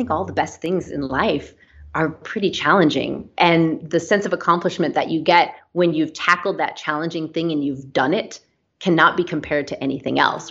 think all the best things in life are pretty challenging. And the sense of accomplishment that you get when you've tackled that challenging thing and you've done it cannot be compared to anything else.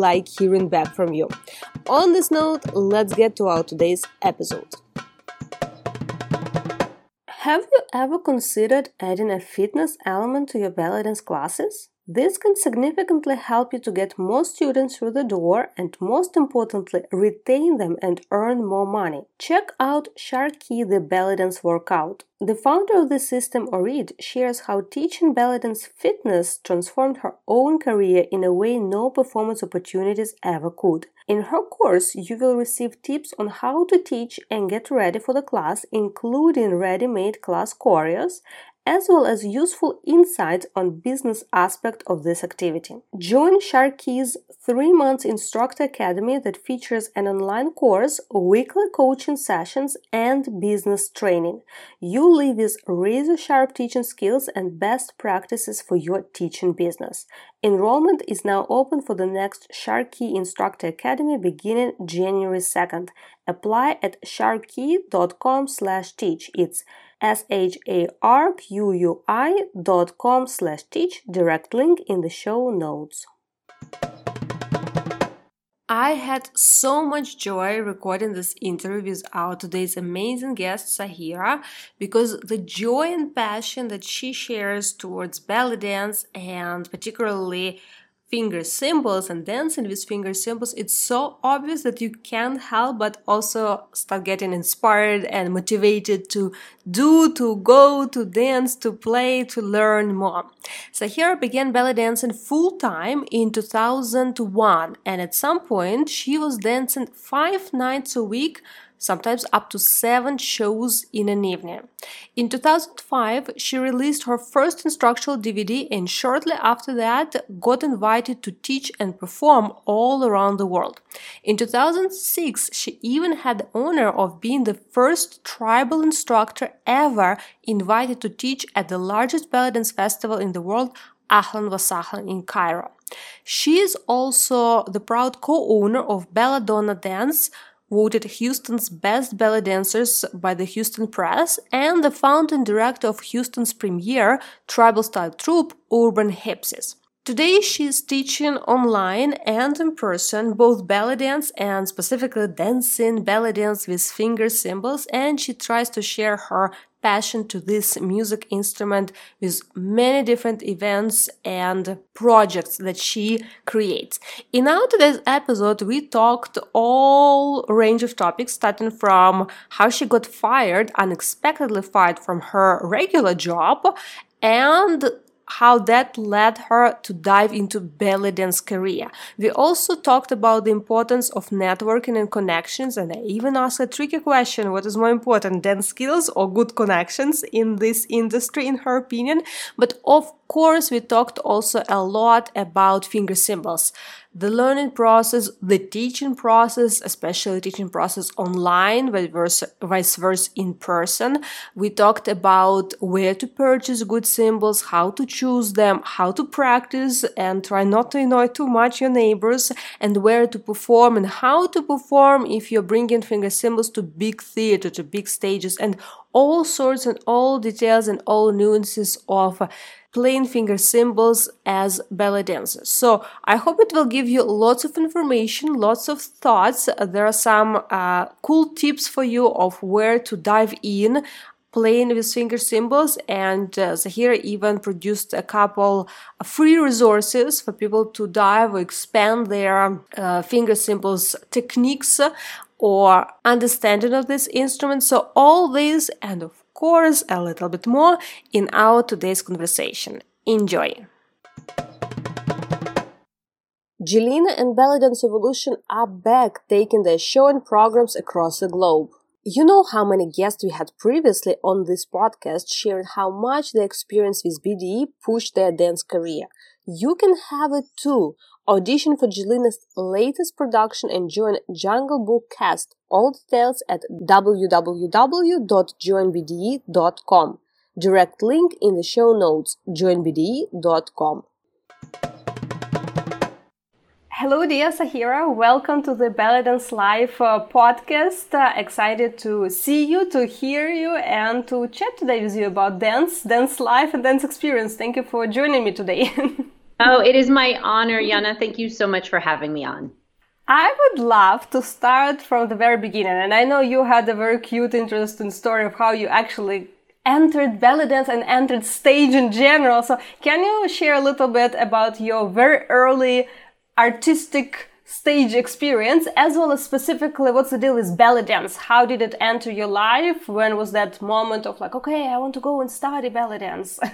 like hearing back from you. On this note, let's get to our today's episode. Have you ever considered adding a fitness element to your belly dance classes? This can significantly help you to get more students through the door and, most importantly, retain them and earn more money. Check out Sharqui the Belly Dance Workout. The founder of the system, Orid, shares how teaching belly dance fitness transformed her own career in a way no performance opportunities ever could. In her course, you will receive tips on how to teach and get ready for the class, including ready made class choreos as well as useful insights on business aspect of this activity. Join Sharqui's 3 months instructor academy that features an online course, weekly coaching sessions and business training. You leave with razor sharp teaching skills and best practices for your teaching business. Enrollment is now open for the next Sharqui Instructor Academy beginning January 2nd. Apply at sharqui.com slash teach. It's s-h-a-r-q-u-i dot com slash teach. Direct link in the show notes. I had so much joy recording this interview with our today's amazing guest Sahira because the joy and passion that she shares towards belly dance and particularly finger cymbals and dancing with finger cymbals, it's so obvious that you can't help but also start getting inspired and motivated to do, to go, to dance, to play, to learn more. Sahira began belly dancing full time in 2001, and at some point she was dancing five nights a week sometimes up to seven shows in an evening. In 2005, she released her first instructional DVD and shortly after that got invited to teach and perform all around the world. In 2006, she even had the honor of being the first tribal instructor ever invited to teach at the largest belly dance festival in the world, Ahlan Wasahlan in Cairo. She is also the proud co-owner of Belladonna Dance, voted Houston's best belly dancers by the Houston Press, and the founding director of Houston's premier tribal style troupe, Urban Hipsies. Today she is teaching online and in person both belly dance and specifically dancing belly dance with finger cymbals and she tries to share her passion to this music instrument with many different events and projects that she creates. In our today's episode, we talked all range of topics, starting from how she got fired, unexpectedly fired from her regular job, and how that led her to dive into belly dance career. We also talked about the importance of networking and connections, and I even asked a tricky question: what is more important, dance skills or good connections in this industry, in her opinion? But of course, we talked also a lot about finger cymbals the learning process, the teaching process, especially teaching process online, vice versa in person. We talked about where to purchase good cymbals, how to choose them, how to practice and try not to annoy too much your neighbors, and where to perform and how to perform if you're bringing finger cymbals to big theater, to big stages, and all sorts and all details and all nuances of playing finger cymbals as belly dancers. So I hope it will give you lots of information, lots of thoughts. There are some uh, cool tips for you of where to dive in playing with finger cymbals and uh, Sahira even produced a couple free resources for people to dive or expand their uh, finger cymbals techniques or understanding of this instrument. So all this and of course, a little bit more in our today's conversation. Enjoy! Jillina and Belly Dance Evolution are back taking their show and programs across the globe. You know how many guests we had previously on this podcast sharing how much their experience with BDE pushed their dance career. You can have it too. Audition for Jillina's latest production and join Jungle Book cast. All details at www.joinbde.com. Direct link in the show notes joinbde.com. Hello, dear Sahira. Welcome to the Belly Dance Live uh, podcast. Uh, excited to see you, to hear you, and to chat today with you about dance, dance life, and dance experience. Thank you for joining me today. oh, it is my honor, Yana. Thank you so much for having me on. I would love to start from the very beginning. And I know you had a very cute, interesting story of how you actually entered belly dance and entered stage in general. So, can you share a little bit about your very early artistic stage experience as well as specifically what's the deal with belly dance? How did it enter your life? When was that moment of like okay i want to go and study belly dance?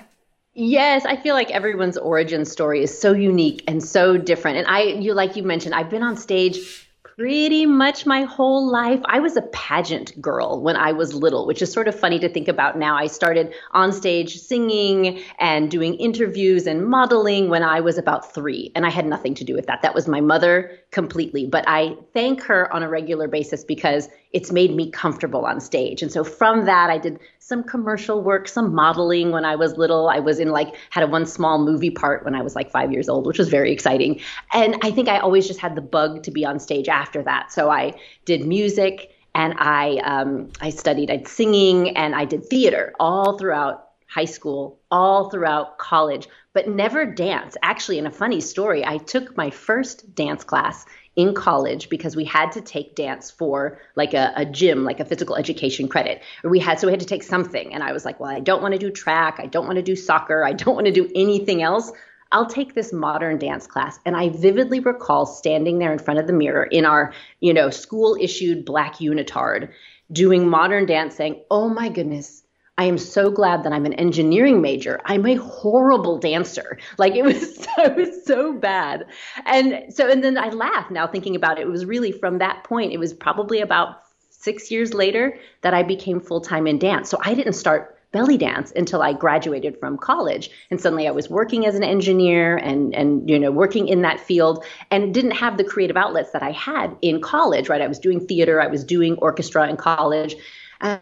Yes, I feel like everyone's origin story is so unique and so different. And I you like you mentioned, I've been on stage pretty much my whole life. I was a pageant girl when I was little, which is sort of funny to think about now. I started on stage singing and doing interviews and modeling when I was about three, and I had nothing to do with that. That was my mother completely. But I thank her on a regular basis because it's made me comfortable on stage. And so from that, I did some commercial work, some modeling when I was little. I was in like, had a one small movie part when I was like five years old, which was very exciting. And I think I always just had the bug to be on stage after that. So I did music and I, um, I studied I'd singing and I did theater all throughout high school, all throughout college, but never dance. Actually, in a funny story, I took my first dance class in college because we had to take dance for like a, a gym, like a physical education credit. We had so we had to take something. And I was like, well, I don't want to do track, I don't want to do soccer, I don't want to do anything else. I'll take this modern dance class. And I vividly recall standing there in front of the mirror in our, you know, school issued black unitard doing modern dance saying, Oh my goodness, I am so glad that I'm an engineering major. I'm a horrible dancer. Like it was so, it was so bad. And so, and then I laugh now thinking about it. It was really from that point, it was probably about six years later that I became full time in dance. So I didn't start belly dance until I graduated from college. And suddenly I was working as an engineer and, and, you know, working in that field and didn't have the creative outlets that I had in college, right? I was doing theater, I was doing orchestra in college. And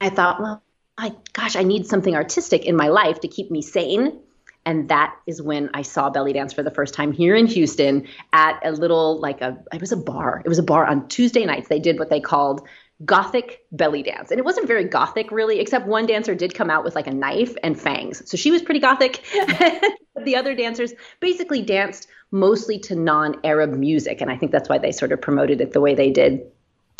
I thought, well, I, gosh, I need something artistic in my life to keep me sane. And that is when I saw belly dance for the first time here in Houston at a little, like a, it was a bar. It was a bar on Tuesday nights. They did what they called gothic belly dance. And it wasn't very gothic, really, except one dancer did come out with like a knife and fangs. So she was pretty gothic. the other dancers basically danced mostly to non Arab music. And I think that's why they sort of promoted it the way they did.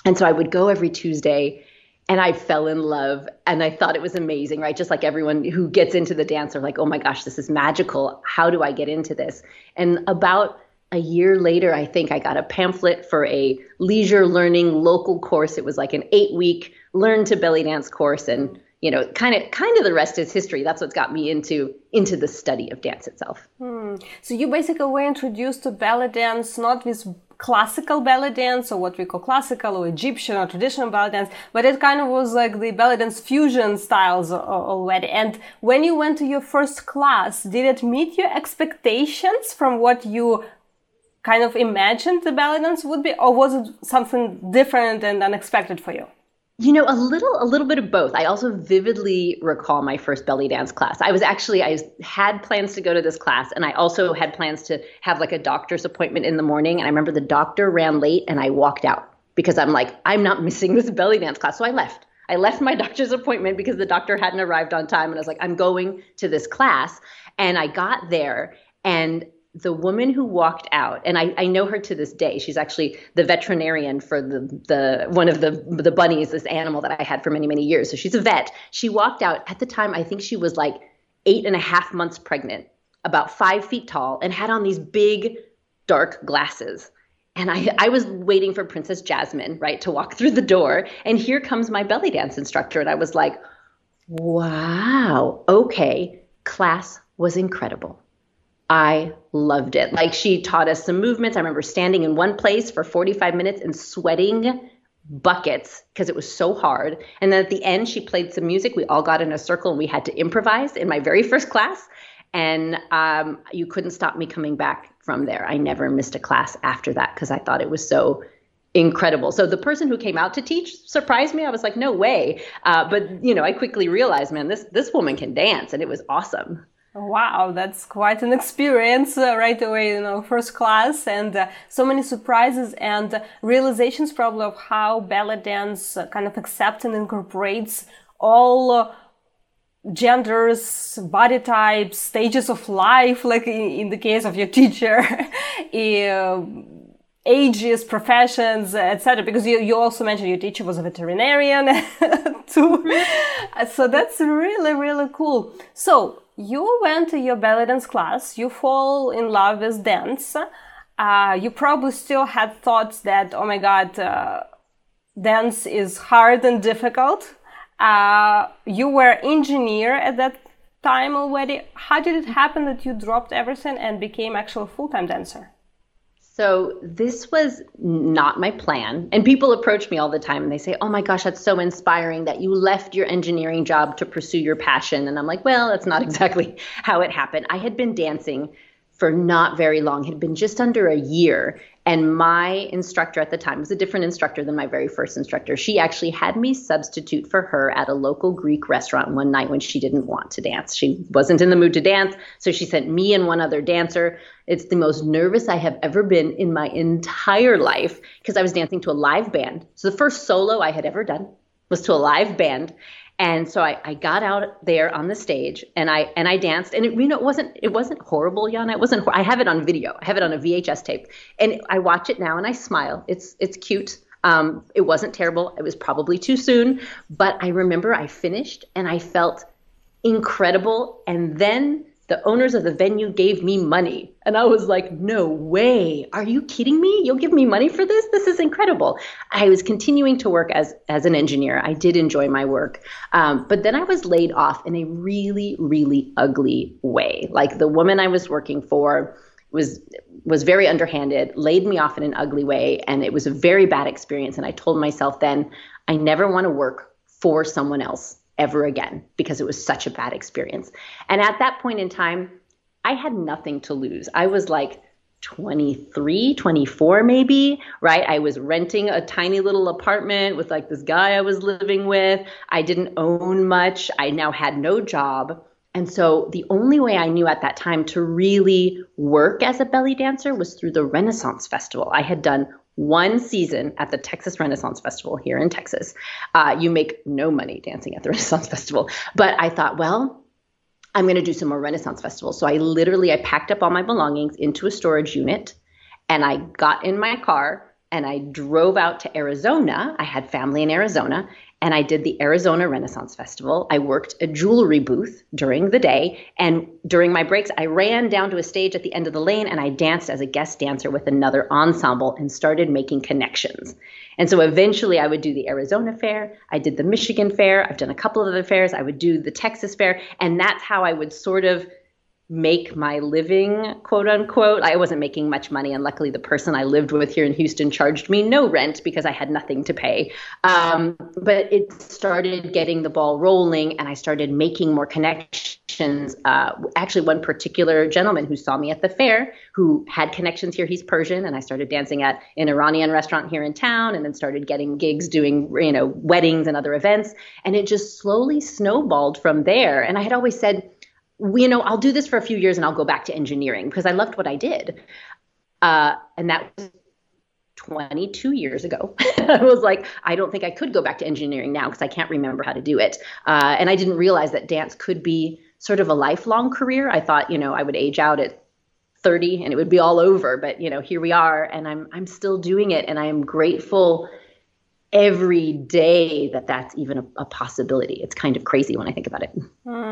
And so I would go every Tuesday and I fell in love and I thought it was amazing, right? Just like everyone who gets into the dance are like, oh my gosh, this is magical. How do I get into this? And about a year later, I think I got a pamphlet for a leisure learning local course. It was like an eight week learn to belly dance course. And you know, kind of kind of the rest is history. That's what's got me into into the study of dance itself. Hmm. So you basically were introduced to belly dance not with classical belly dance or what we call classical or Egyptian or traditional belly dance, but it kind of was like the belly dance fusion styles already. And when you went to your first class, did it meet your expectations from what you kind of imagined the belly dance would be, or was it something different and unexpected for you? You know, a little a little bit of both. I also vividly recall my first belly dance class. I was actually I had plans to go to this class and I also had plans to have like a doctor's appointment in the morning and I remember the doctor ran late and I walked out because I'm like I'm not missing this belly dance class. So I left. I left my doctor's appointment because the doctor hadn't arrived on time and I was like I'm going to this class and I got there and the woman who walked out, and I, I know her to this day. She's actually the veterinarian for the the one of the the bunnies, this animal that I had for many many years. So she's a vet. She walked out at the time. I think she was like eight and a half months pregnant, about five feet tall, and had on these big dark glasses. And I, I was waiting for Princess Jasmine, right, to walk through the door. And here comes my belly dance instructor. And I was like, wow, okay, class was incredible I loved it. Like she taught us some movements. I remember standing in one place for 45 minutes and sweating buckets because it was so hard. And then at the end, she played some music. We all got in a circle and we had to improvise in my very first class. And um, you couldn't stop me coming back from there. I never missed a class after that because I thought it was so incredible. So the person who came out to teach surprised me. I was like, no way. Uh, but you know, I quickly realized, man, this this woman can dance, and it was awesome. Wow, that's quite an experience uh, right away, you know, first class and uh, so many surprises and realizations probably of how belly dance uh, kind of accepts and incorporates all uh, genders, body types, stages of life, like in, in the case of your teacher, ages, professions, etc. Because you, you also mentioned your teacher was a veterinarian too. Mm-hmm. so that's really, really cool. So you went to your belly dance class, you fall in love with dance. Uh, you probably still had thoughts that, oh my God, uh, dance is hard and difficult. Uh, you were engineer at that time already. How did it happen that you dropped everything and became actual full-time dancer? So this was not my plan. And people approach me all the time and they say, "Oh my gosh, that's so inspiring that you left your engineering job to pursue your passion." And I'm like, "Well, that's not mm-hmm. exactly how it happened. I had been dancing for not very long, it had been just under a year, and my instructor at the time was a different instructor than my very first instructor. She actually had me substitute for her at a local Greek restaurant one night when she didn't want to dance. She wasn't in the mood to dance. So she sent me and one other dancer. It's the most nervous I have ever been in my entire life because I was dancing to a live band. So the first solo I had ever done was to a live band and so I, I got out there on the stage and I and I danced. And it you know it wasn't it wasn't horrible Yana. It wasn't I have it on video. I have it on a VHS tape. And I watch it now and I smile. It's it's cute. Um, it wasn't terrible. It was probably too soon. But I remember I finished and I felt incredible. And then the owners of the venue gave me money. And I was like, no way. Are you kidding me? You'll give me money for this? This is incredible. I was continuing to work as, as an engineer. I did enjoy my work. Um, but then I was laid off in a really, really ugly way. Like the woman I was working for was was very underhanded, laid me off in an ugly way, and it was a very bad experience. And I told myself then, I never want to work for someone else ever again because it was such a bad experience. And at that point in time, I had nothing to lose. I was like 23, 24 maybe, right? I was renting a tiny little apartment with like this guy I was living with. I didn't own much. I now had no job. And so the only way I knew at that time to really work as a belly dancer was through the Renaissance Festival. I had done one season at the Texas Renaissance Festival here in Texas. Uh, you make no money dancing at the Renaissance Festival. But I thought, well, I'm going to do some more Renaissance festivals. So I literally I packed up all my belongings into a storage unit and I got in my car and I drove out to Arizona. I had family in Arizona and I did the Arizona Renaissance Festival. I worked a jewelry booth during the day, and during my breaks, I ran down to a stage at the end of the lane and I danced as a guest dancer with another ensemble and started making connections. And so eventually I would do the Arizona Fair, I did the Michigan Fair, I've done a couple of other fairs, I would do the Texas Fair, and that's how I would sort of make my living, quote unquote. I wasn't making much money, and luckily, the person I lived with here in Houston charged me no rent because I had nothing to pay. Um, but it started getting the ball rolling, and I started making more connections. Uh, actually, one particular gentleman who saw me at the fair, who had connections here, he's Persian, and I started dancing at an Iranian restaurant here in town, and then started getting gigs doing, you know, weddings and other events, and it just slowly snowballed from there. And I had always said you know, I'll do this for a few years and I'll go back to engineering because I loved what I did. Uh, and that was 22 years ago. I was like, I don't think I could go back to engineering now because I can't remember how to do it. Uh, and I didn't realize that dance could be sort of a lifelong career. I thought, you know, I would age out at 30 and it would be all over. But, you know, here we are and I'm, I'm still doing it. And I am grateful every day that that's even a, a, possibility. It's kind of crazy when I think about it. Mm.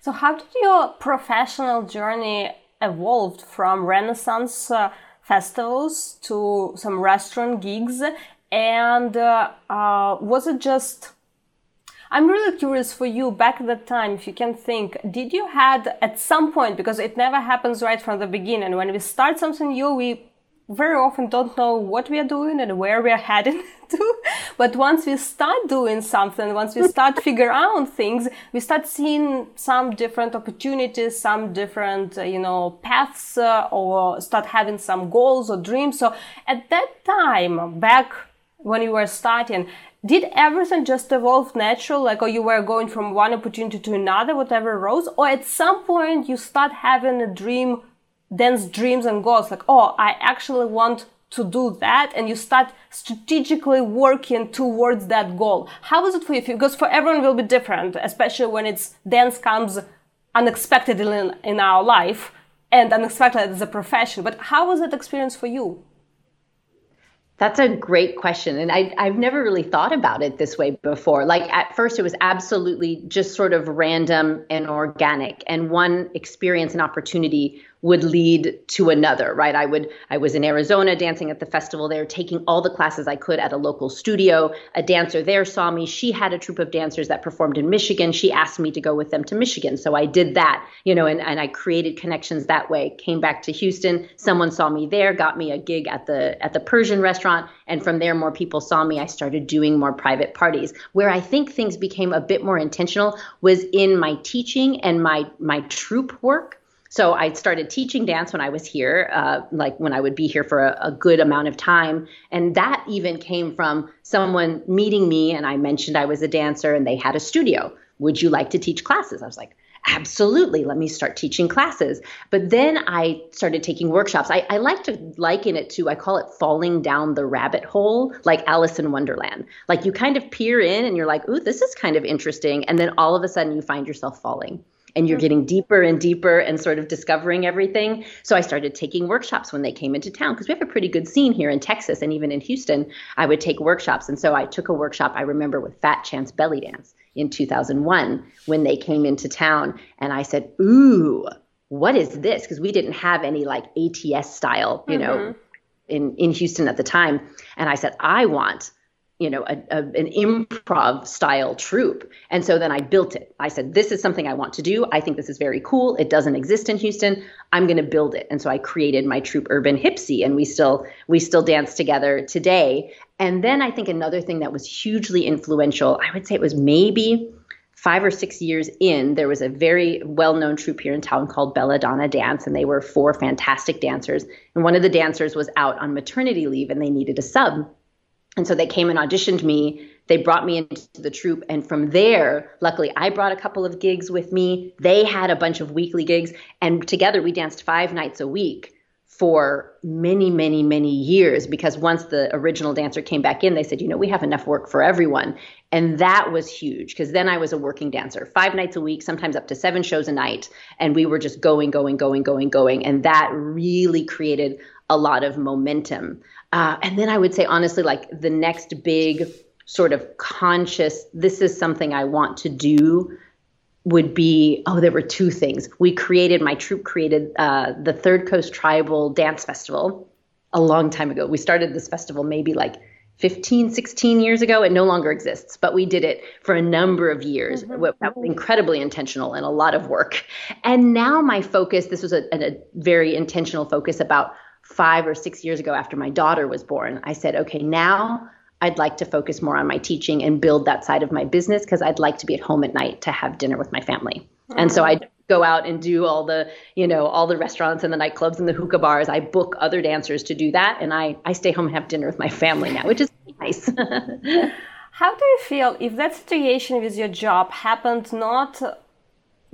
So, how did your professional journey evolved from Renaissance uh, festivals to some restaurant gigs? And uh, uh, was it just I'm really curious for you back at that time, if you can think, did you had at some point, because it never happens right from the beginning, when we start something new, we very often don't know what we are doing and where we are heading to. But once we start doing something, once we start figure out things, we start seeing some different opportunities, some different, uh, you know, paths, uh, or start having some goals or dreams. So at that time, back when you were starting, did everything just evolve natural like or you were going from one opportunity to another whatever rose, or at some point you start having a dream dense dreams and goals like oh i actually want to do that and you start strategically working towards that goal how is it for you because for everyone will be different especially when it's dance comes unexpectedly in, in our life and unexpectedly as a profession but how was that experience for you that's a great question. And I, I've never really thought about it this way before. Like at first, it was absolutely just sort of random and organic. And one experience and opportunity would lead to another right? I would i was in arizona dancing at the festival there taking all the classes i could at a local studio. A dancer there saw me. She had a troupe of dancers that performed in michigan. She asked me to go with them to michigan. So i did that you know and, and i created connections that way. Came back to houston. Someone saw me there got me a gig at the at the persian restaurant. And from there more people saw me. I started doing more private parties. Where i think things became a bit more intentional was in my teaching and my my troupe work so I started teaching dance when I was here, uh, like when I would be here for a, a, good amount of time. And that even came from someone meeting me, and I mentioned I was a dancer, and they had a studio. Would you like to teach classes? I was like, absolutely let me start teaching classes but then i started taking workshops I, I, like to liken it to i call it falling down the rabbit hole like alice in wonderland like you kind of peer in and you're like ooh this is kind of interesting and then all of a sudden you find yourself falling and you're getting deeper and deeper and sort of discovering everything. So I started taking workshops when they came into town because we have a pretty good scene here in Texas and even in Houston. I would take workshops. And so I took a workshop, I remember, with Fat Chance Belly Dance in 2001 when they came into town. And I said, Ooh, what is this? Because we didn't have any like ATS style, you mm-hmm. know, in, in Houston at the time. And I said, I want you know, a, a, an improv style troupe. And so then I built it. I said, this is something I want to do. I think this is very cool. It doesn't exist in Houston. I'm going to build it. And so I created my troupe Urban Hipsy and we still we still dance together today. And then I think another thing that was hugely influential, I would say it was maybe five or six years in, there was a very well-known troupe here in town called Belladonna Dance, and they were four fantastic dancers. And one of the dancers was out on maternity leave and they needed a sub. And so they came and auditioned me. They brought me into the troupe. And from there, luckily, I brought a couple of gigs with me. They had a bunch of weekly gigs. And together, we danced five nights a week for many, many, many years because once the original dancer came back in, they said, you know, we have enough work for everyone. And that was huge because then I was a working dancer, five nights a week, sometimes up to seven shows a night. And we were just going, going, going, going, going. And that really created a lot of momentum. Uh, and then I would say, honestly, like the next big sort of conscious, this is something I want to do would be oh there were two things. We created my troupe created uh, the third coast tribal dance festival a long time ago. We started this festival maybe like 15 16 years ago. It no longer exists but we did it for a number of years. Mm-hmm. that was incredibly intentional and a lot of work. And now my focus this was a, a very intentional focus about five or six years ago after my daughter was born, I said, okay, now I'd like to focus more on my teaching and build that side of my business because I'd like to be at home at night to have dinner with my family. Mm-hmm. And so I go out and do all the, you know, all the restaurants and the nightclubs and the hookah bars. I book other dancers to do that. And I, I stay home and have dinner with my family now, which is nice. How do you feel if that situation with your job happened not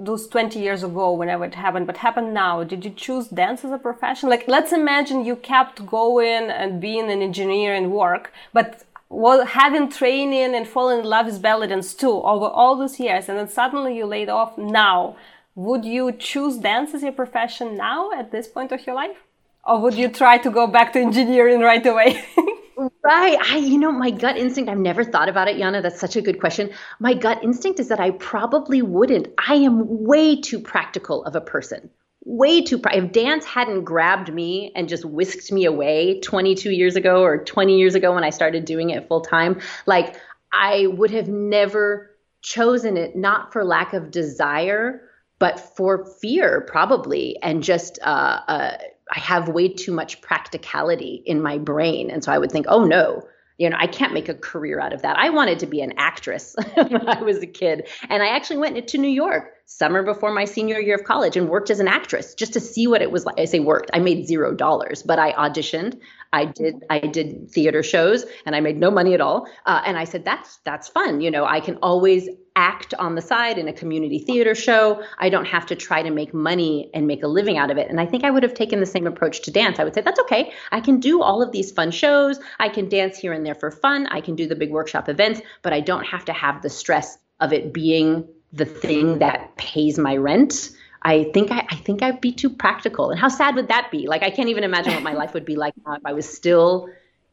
those 20 years ago whenever it happened but happened now did you choose dance as a profession? Like let's imagine you kept going and being an engineer and work but well, having training and falling in love with belly dance too over all those years and then suddenly you laid off now. Would you choose dance as your profession now at this point of your life? Or would you try to go back to engineering right away Right. I, you know, my gut instinct, I've never thought about it, Yana. That's such a good question. My gut instinct is that I probably wouldn't. I am way too practical of a person. Way too. Pra- if dance hadn't grabbed me and just whisked me away 22 years ago or 20 years ago when I started doing it full time, like I would have never chosen it not for lack of desire, but for fear, probably, and just uh, uh, I have way too much practicality in my brain. And so I would think, oh no, you know, I can't make a career out of that. I wanted to be an actress when I was a kid. And I actually went to New York summer before my senior year of college and worked as an actress just to see what it was like. I say worked. I made zero dollars, but I auditioned. I did I did theater shows and I made no money at all. Uh, and I said that's that's fun. You know, I can always act on the side in a community theater show. I don't have to try to make money and make a living out of it. And I think I would have taken the same approach to dance. I would say, that's okay. I can do all of these fun shows. I can dance here and there for fun. I can do the big workshop events, but I don't have to have the stress of it being the thing that pays my rent. I think I, I think I'd be too practical. And how sad would that be? Like I can't even imagine what my life would be like if I was still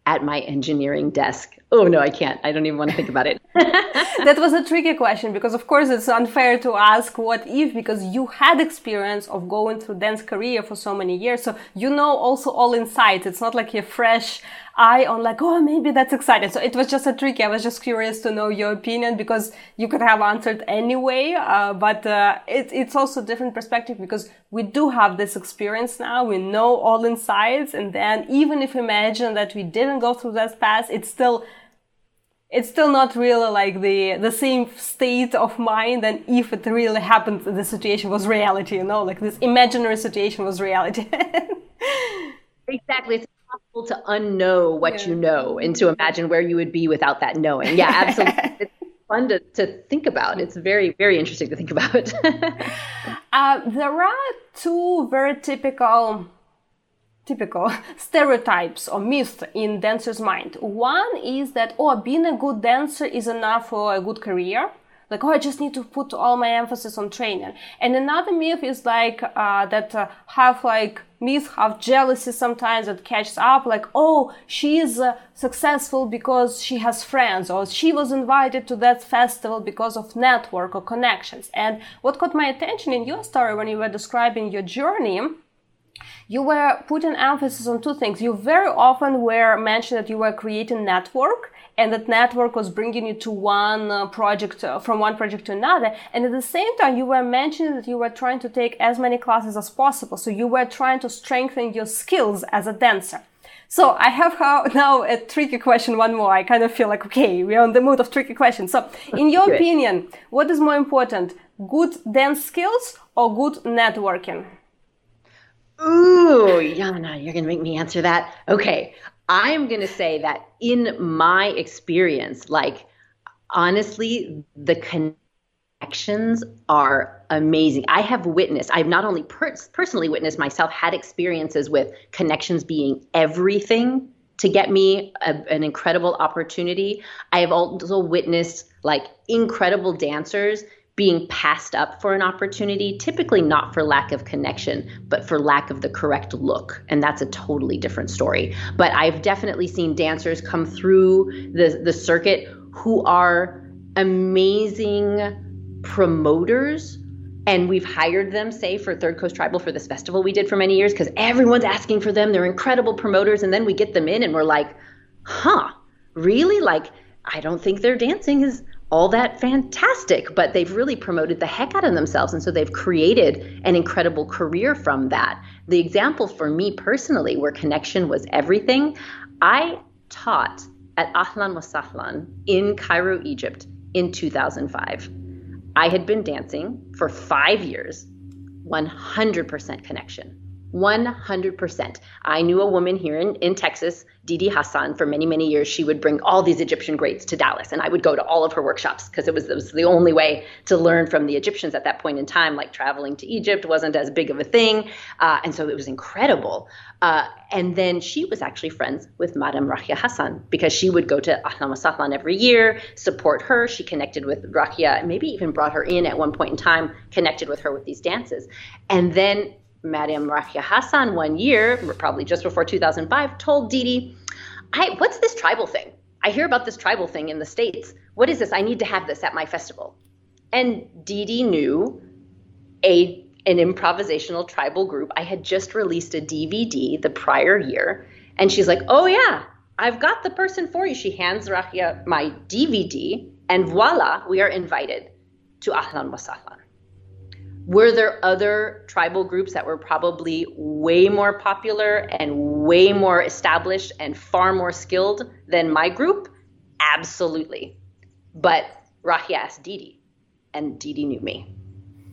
at my engineering desk. Oh no, I can't. I don't even want to think about it. that was a tricky question because of course it's unfair to ask what if because you had experience of going through dance career for so many years. So you know also all insights. It's not like you're fresh eye on like, oh, maybe that's exciting. So it was just a tricky. I was just curious to know your opinion because you could have answered anyway. Uh, but uh, it, it's also different perspective because we do have this experience now. We know all insights. And then even if imagine that we didn't go through that path, it's still it's still not really like the the same state of mind than if it really happened the situation was reality you know like this imaginary situation was reality exactly it's impossible to unknow what yeah. you know and to imagine where you would be without that knowing. Yeah, absolutely. it's fun to, to think about. It's very, very interesting to think about. uh, there are two very typical typical stereotypes or myths in dancers' mind. One is that oh, being a good dancer is enough for a good career like oh i just need to put all my emphasis on training and another myth is like uh, that uh, like myth have jealousy sometimes that catches up like oh she's uh, successful because she has friends or she was invited to that festival because of network or connections and what caught my attention in your story when you were describing your journey you were putting emphasis on two things. You very often were mentioned that you were creating network and that network was bringing you to one uh, project uh, from one project to another and at the same time you were mentioning that you were trying to take as many classes as possible so you were trying to strengthen your skills as a dancer so I have now a tricky question, one more. I kind of feel like, okay, we're on the mood of tricky questions. So in your opinion, what is more important, good dance skills or good networking? Ooh, Yana, you're going to make me answer that. Okay. I am going to say that in my experience, like honestly, the connections are amazing. I have witnessed, I've not only per- personally witnessed myself, had experiences with connections being everything to get me a, an incredible opportunity. I have also witnessed like incredible dancers being passed up for an opportunity, typically not for lack of connection, but for lack of the correct look. And that's a totally different story. But I've definitely seen dancers come through the, the circuit who are amazing promoters and we've hired them say for third coast tribal for this festival we did for many years because everyone's asking for them they're incredible promoters and then we get them in and we're like huh really like i don't think their dancing is all that fantastic, but they've really promoted the heck out of themselves. And so they've created an incredible career from that. The example for me personally, where connection was everything, I taught at Ahlan Wasahlan in Cairo, Egypt in 2005. I had been dancing for five years, 100% connection. 100%. I knew a woman here in, in Texas, Didi Hassan, for many, many years. She would bring all these Egyptian greats to Dallas, and I would go to all of her workshops because it was, it was the only way to learn from the Egyptians at that point in time. Like traveling to Egypt wasn't as big of a thing. Uh, and so it was incredible. Uh, and then she was actually friends with Madame Raqia Hassan because she would go to Ahlan Wasahlan every year, support her. She connected with Raqia, maybe even brought her in at one point in time, connected with her with these dances. And then Madame Raqia Hassan one year, probably just before 2005, told Didi, I, what's this tribal thing? I hear about this tribal thing in the States. What is this? I need to have this at my festival. And Didi knew a an improvisational tribal group. I had just released a DVD the prior year, and she's like, "Oh yeah, I've got the person for you." She hands Raqia my DVD, And voila, we are invited to Ahlan Wasahlan. Were there other tribal groups that were probably way more popular and way more established and far more skilled than my group? Absolutely. But Rahi asked Didi, and Didi knew me,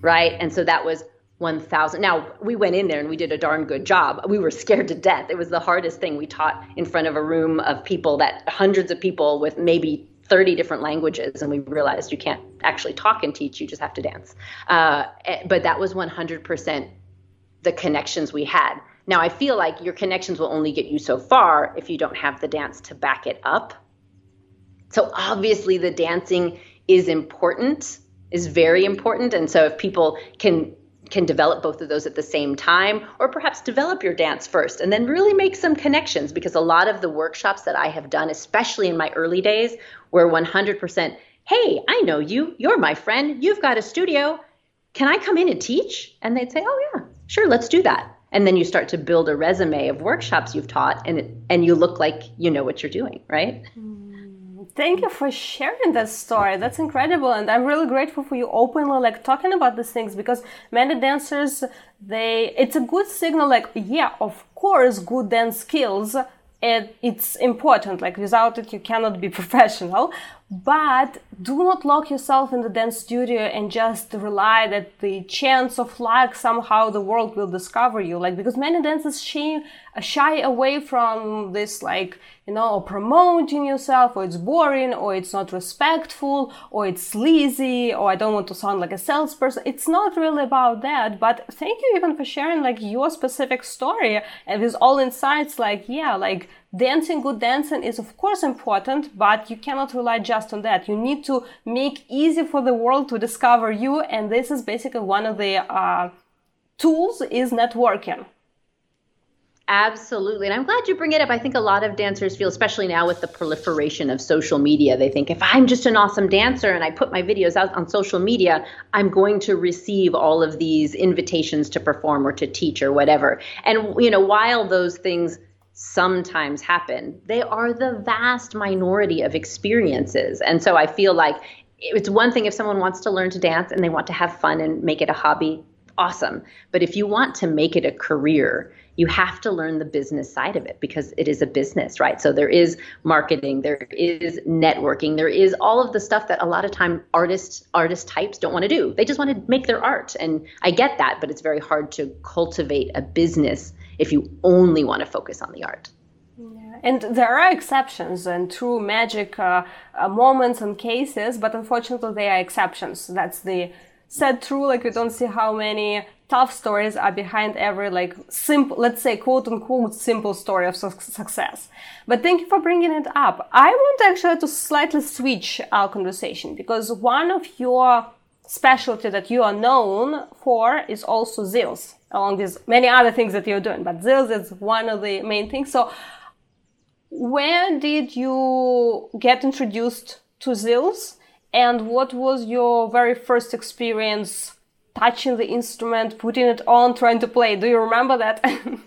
right? And so that was 1000 now we went in there and we did a darn good job we were scared to death it was the hardest thing we taught in front of a room of people that hundreds of people with maybe 30 different languages and we realized you can't actually talk and teach you just have to dance. Uh, eh, but that was 100% the connections we had. Now i feel like your connections will only get you so far if you don't have the dance to back it up. So obviously the dancing is important is very important and so if people can can develop both of those at the same time, or perhaps develop your dance first and then really make some connections because a lot of the workshops that I have done, especially in my early days, were 100% hey, I know you, you're my friend, you've got a studio. Can I come in and teach? And they'd say, oh, yeah, sure, let's do that. And then you start to build a resume of workshops you've taught, and, it, and you look like you know what you're doing, right? Mm. Thank you for sharing that story. That's incredible, and I'm really grateful for you openly like talking about these things because many dancers they it's a good signal like yeah, of course, good dance skills it, it's important like without it you cannot be professional but do not lock yourself in the dance studio and just rely that the chance of luck somehow the world will discover you. Like because many dancers shy, shy away from this like you know promoting yourself or it's boring or it's not respectful or it's sleazy or i don't want to sound like a salesperson. It's not really about that. But thank you even for sharing like your specific story and with all insights like yeah like dancing good dancing is of course important but you cannot rely just on that you need to make easy for the world to discover you and this is basically one of the uh, tools is networking Absolutely. And I'm glad you bring it up. I think a lot of dancers feel, especially now with the proliferation of social media, they think if I'm just an awesome dancer and I put my videos out on social media, I'm going to receive all of these invitations to perform or to teach or whatever. And, you know, while those things sometimes happen, they are the vast minority of experiences. And so I feel like it's one thing if someone wants to learn to dance and they want to have fun and make it a hobby, awesome. But if you want to make it a career, you have to learn the business side of it because it is a business, right? So there is marketing, there is networking, there is all of the stuff that a lot of time artists artist types don't want to do. They just want to make their art. And I get that, but it's very hard to cultivate a business if you only want to focus on the art. Yeah. And there are exceptions and true magic uh, uh, moments and cases, but unfortunately, they are exceptions. That's the said true. Like, we don't see how many tough stories are behind every like simple let's say quote unquote simple story of su- success but thank you for bringing it up i want actually to slightly switch our conversation because one of your specialty that you are known for is also zills along these many other things that you're doing but zills is one of the main things so where did you get introduced to zills and what was your very first experience touching the instrument, putting it on, trying to play. Do you remember that?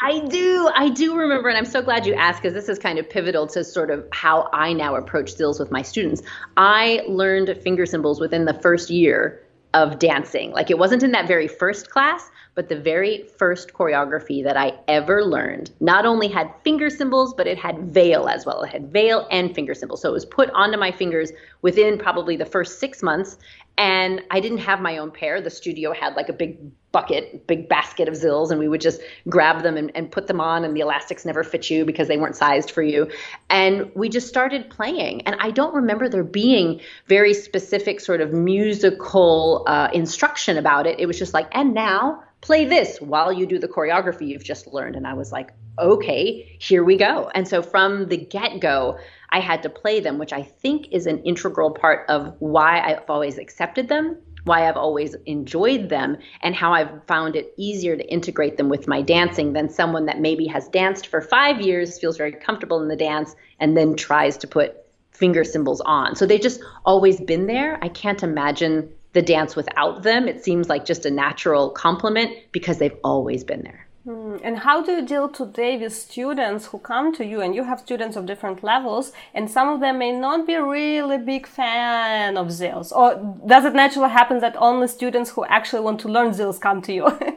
I do. I do remember. And I'm so glad you asked because this is kind of pivotal to sort of how I now approach zills with my students. I learned finger cymbals within the first year of dancing. Like it wasn't in that very first class, but the very first choreography that I ever learned not only had finger cymbals, but it had veil as well. It had veil and finger cymbals. So it was put onto my fingers within probably the first six months. And I didn't have my own pair. The studio had like a big bucket, big basket of zills, and we would just grab them and, and put them on, and the elastics never fit you because they weren't sized for you. And we just started playing. And I don't remember there being very specific sort of musical uh, instruction about it. It was just like, and now play this while you do the choreography you've just learned. And I was like, okay, here we go. And so from the get go, I had to play them, which I think is an integral part of why I've always accepted them, why I've always enjoyed them, and how I've found it easier to integrate them with my dancing than someone that maybe has danced for five years, feels very comfortable in the dance, and then tries to put finger cymbals on. So they've just always been there. I can't imagine the dance without them. It seems like just a natural complement because they've always been there. Hmm, and how do you deal today with students who come to you and you have students of different levels and some of them may not be really big fan of Zills? Or does it naturally happen that only students who actually want to learn Zills come to you?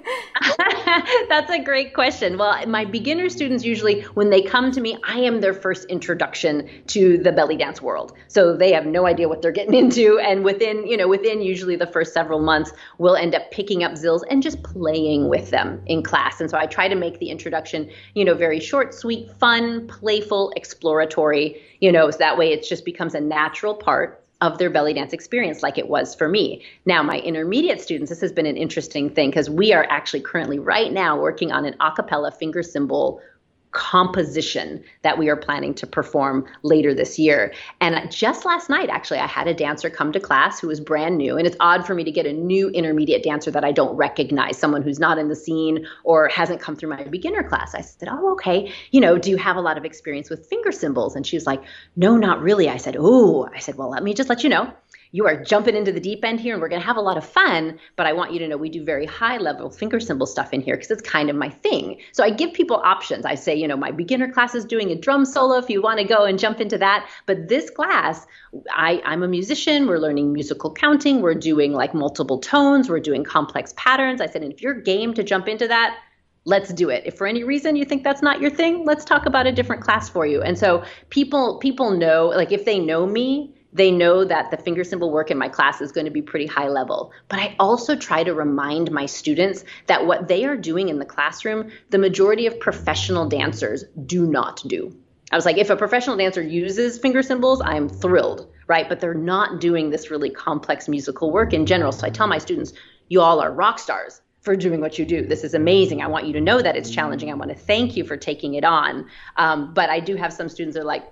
That's a great question. Well, my beginner students usually, when they come to me, I am their first introduction to the belly dance world. So they have no idea what they're getting into. And within, you know, within usually the first several months, we'll end up picking up Zills and just playing with them in class. And so I try to make the introduction, you know, very short, sweet, fun, playful, exploratory, you know, so that way it just becomes a natural part of their belly dance experience like it was for me. Now, my intermediate students, this has been an interesting thing because we are actually currently right now working on an acapella finger cymbal composition that we are planning to perform later this year. And just last night, actually, I had a dancer come to class who was brand new. And it's odd for me to get a new intermediate dancer that I don't recognize, someone who's not in the scene or hasn't come through my beginner class. I said, Oh, okay. You know, do you have a lot of experience with finger cymbals? And she was like, No, not really. I said, Oh, I said, Well, let me just let you know you are jumping into the deep end here and we're going to have a lot of fun but i want you to know we do very high level finger cymbal stuff in here because it's kind of my thing. So i give people options. I say you know my beginner class is doing a drum solo if you want to go and jump into that but this class I, i'm a musician we're learning musical counting we're doing like multiple tones we're doing complex patterns. I said and if you're game to jump into that let's do it. If for any reason you think that's not your thing let's talk about a different class for you. And so people people know like if they know me they know that the finger cymbal work in my class is going to be pretty high level. But I also try to remind my students that what they are doing in the classroom, the majority of professional dancers do not do. I was like, if a professional dancer uses finger cymbals, I'm thrilled, right? But they're not doing this really complex musical work in general. So I tell my students, you all are rock stars for doing what you do. This is amazing. I want you to know that it's challenging. I want to thank you for taking it on. Um, but I do have some students that are like,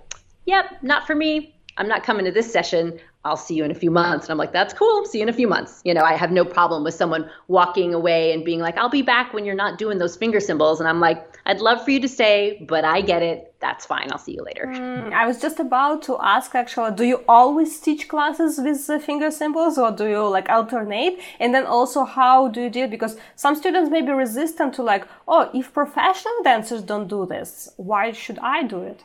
yep, not for me I'm not coming to this session. I'll see you in a few months. And I'm like, that's cool. See you in a few months. You know, I have no problem with someone walking away and being like, I'll be back when you're not doing those finger cymbals. And I'm like, I'd love for you to stay, but I get it. That's fine. I'll see you later. Mm, I was just about to ask actually, do you always teach classes with the finger cymbals or do you like alternate? And then also, how do you deal? Because some students may be resistant to like, oh, if professional dancers don't do this, why should I do it?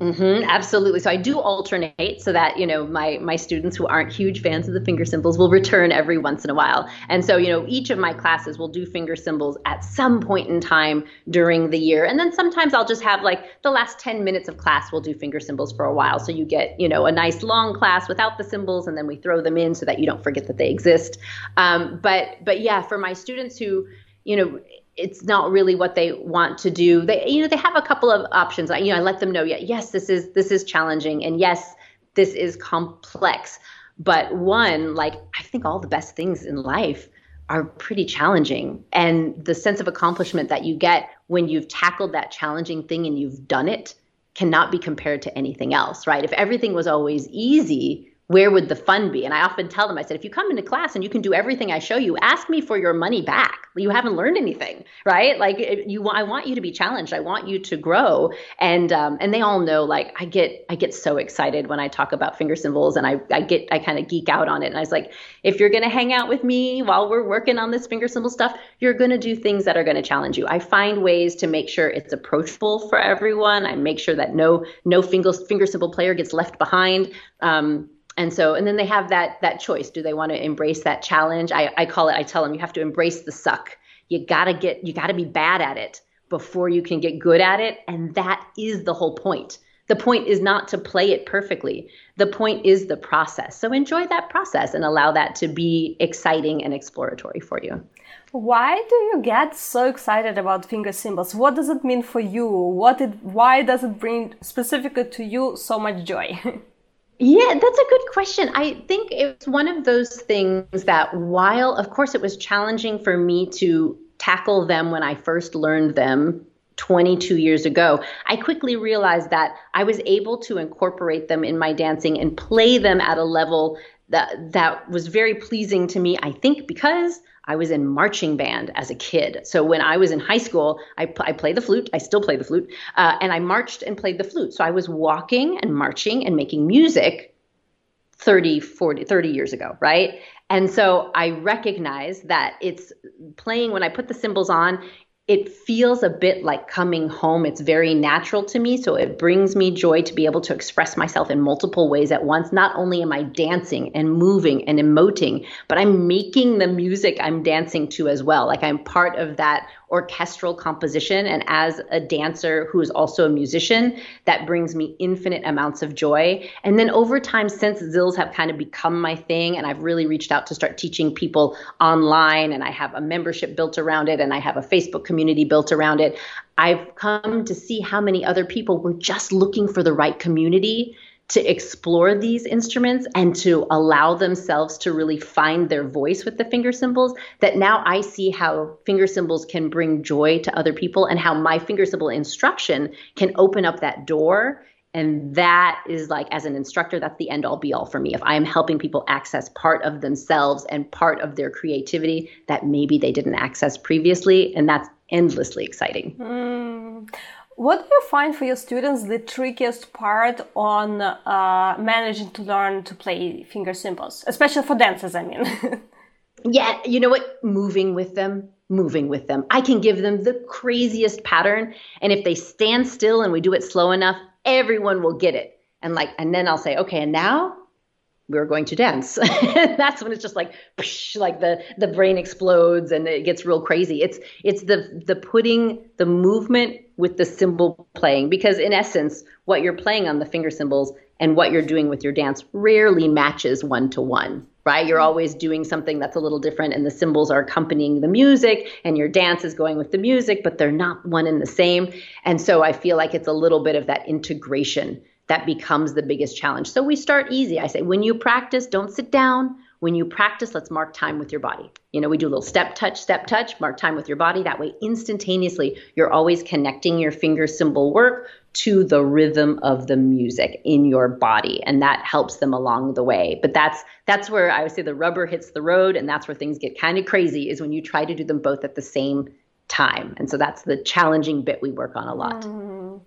Mm-hmm, absolutely. So I do alternate so that you know my my students who aren't huge fans of the finger cymbals will return every once in a while. And so you know each of my classes will do finger cymbals at some point in time during the year, and then sometimes I'll just have like the last ten minutes of class we'll do finger cymbals for a while. So you get you know a nice long class without the cymbals, and then we throw them in so that you don't forget that they exist. Um, but but yeah, for my students who you know it's not really what they want to do. They you know they have a couple of options. I you know I let them know yeah yes this is this is challenging and yes this is complex. But one like I think all the best things in life are pretty challenging and the sense of accomplishment that you get when you've tackled that challenging thing and you've done it cannot be compared to anything else, right? If everything was always easy, where would the fun be? And I often tell them, I said, if you come into class and you can do everything I show you, ask me for your money back. You haven't learned anything, right? Like you, I want you to be challenged. I want you to grow. And um, and they all know, like I get, I get so excited when I talk about finger cymbals, and I, I get, I kind of geek out on it. And I was like, if you're gonna hang out with me while we're working on this finger cymbal stuff, you're gonna do things that are gonna challenge you. I find ways to make sure it's approachable for everyone. I make sure that no, no finger finger cymbal player gets left behind. Um, and so and then they have that that choice. Do they want to embrace that challenge? I, I call it i tell them you have to embrace the suck. You gotta get you gotta be bad at it before you can get good at it. And that is the whole point. The point is not to play it perfectly. The point is the process. So enjoy that process and allow that to be exciting and exploratory for you. Why do you get so excited about finger cymbals what does it mean for you? What it why does it bring specifically to you so much joy Yeah, that's a good question. I think it's one of those things that while, of course, it was challenging for me to tackle them when I first learned them 22 years ago, I quickly realized that I was able to incorporate them in my dancing and play them at a level that that was very pleasing to me. I think because I was in marching band as a kid. So when I was in high school, I, I played the flute. I still play the flute. Uh, and I marched and played the flute. So I was walking and marching and making music 30, 40, 30 years ago, right? And so I recognize that it's playing when I put the cymbals on, it feels a bit like coming home. It's very natural to me. So it brings me joy to be able to express myself in multiple ways at once. Not only am I dancing and moving and emoting, but I'm making the music I'm dancing to as well. Like I'm part of that orchestral composition. And as a dancer who is also a musician, that brings me infinite amounts of joy. And then over time, since Zills have kind of become my thing, and I've really reached out to start teaching people online, and I have a membership built around it, and I have a Facebook community built around it, I've come to see how many other people were just looking for the right community to explore these instruments and to allow themselves to really find their voice with the finger cymbals that now I see how finger cymbals can bring joy to other people and how my finger cymbal instruction can open up that door. And that is like as an instructor that's the end all be all for me. If i am helping people access part of themselves and part of their creativity that maybe they didn't access previously and that's endlessly exciting. Mm. What do you find for your students the trickiest part on uh, managing to learn to play finger cymbals, especially for dancers? I mean. yeah, you know what? Moving with them, moving with them. I can give them the craziest pattern, and if they stand still and we do it slow enough, everyone will get it. And like, and then I'll say, okay, and now we're going to dance. that's when it's just like psh, like the the brain explodes and it gets real crazy. It's it's the the putting the movement with the cymbal playing because in essence what you're playing on the finger cymbals and what you're doing with your dance rarely matches one to one right you're always doing something that's a little different and the cymbals are accompanying the music and your dance is going with the music but they're not one and the same and so i feel like it's a little bit of that integration that becomes the biggest challenge. So we start easy. I say, when you practice, don't sit down. When you practice, let's mark time with your body. You know, we do a little step touch, step touch, mark time with your body. That way, instantaneously, you're always connecting your finger cymbal work to the rhythm of the music in your body and that helps them along the way but that's that's where i would say the rubber hits the road and that's where things get kind of crazy is when you try to do them both at the same time and so that's the challenging bit we work on a lot mm.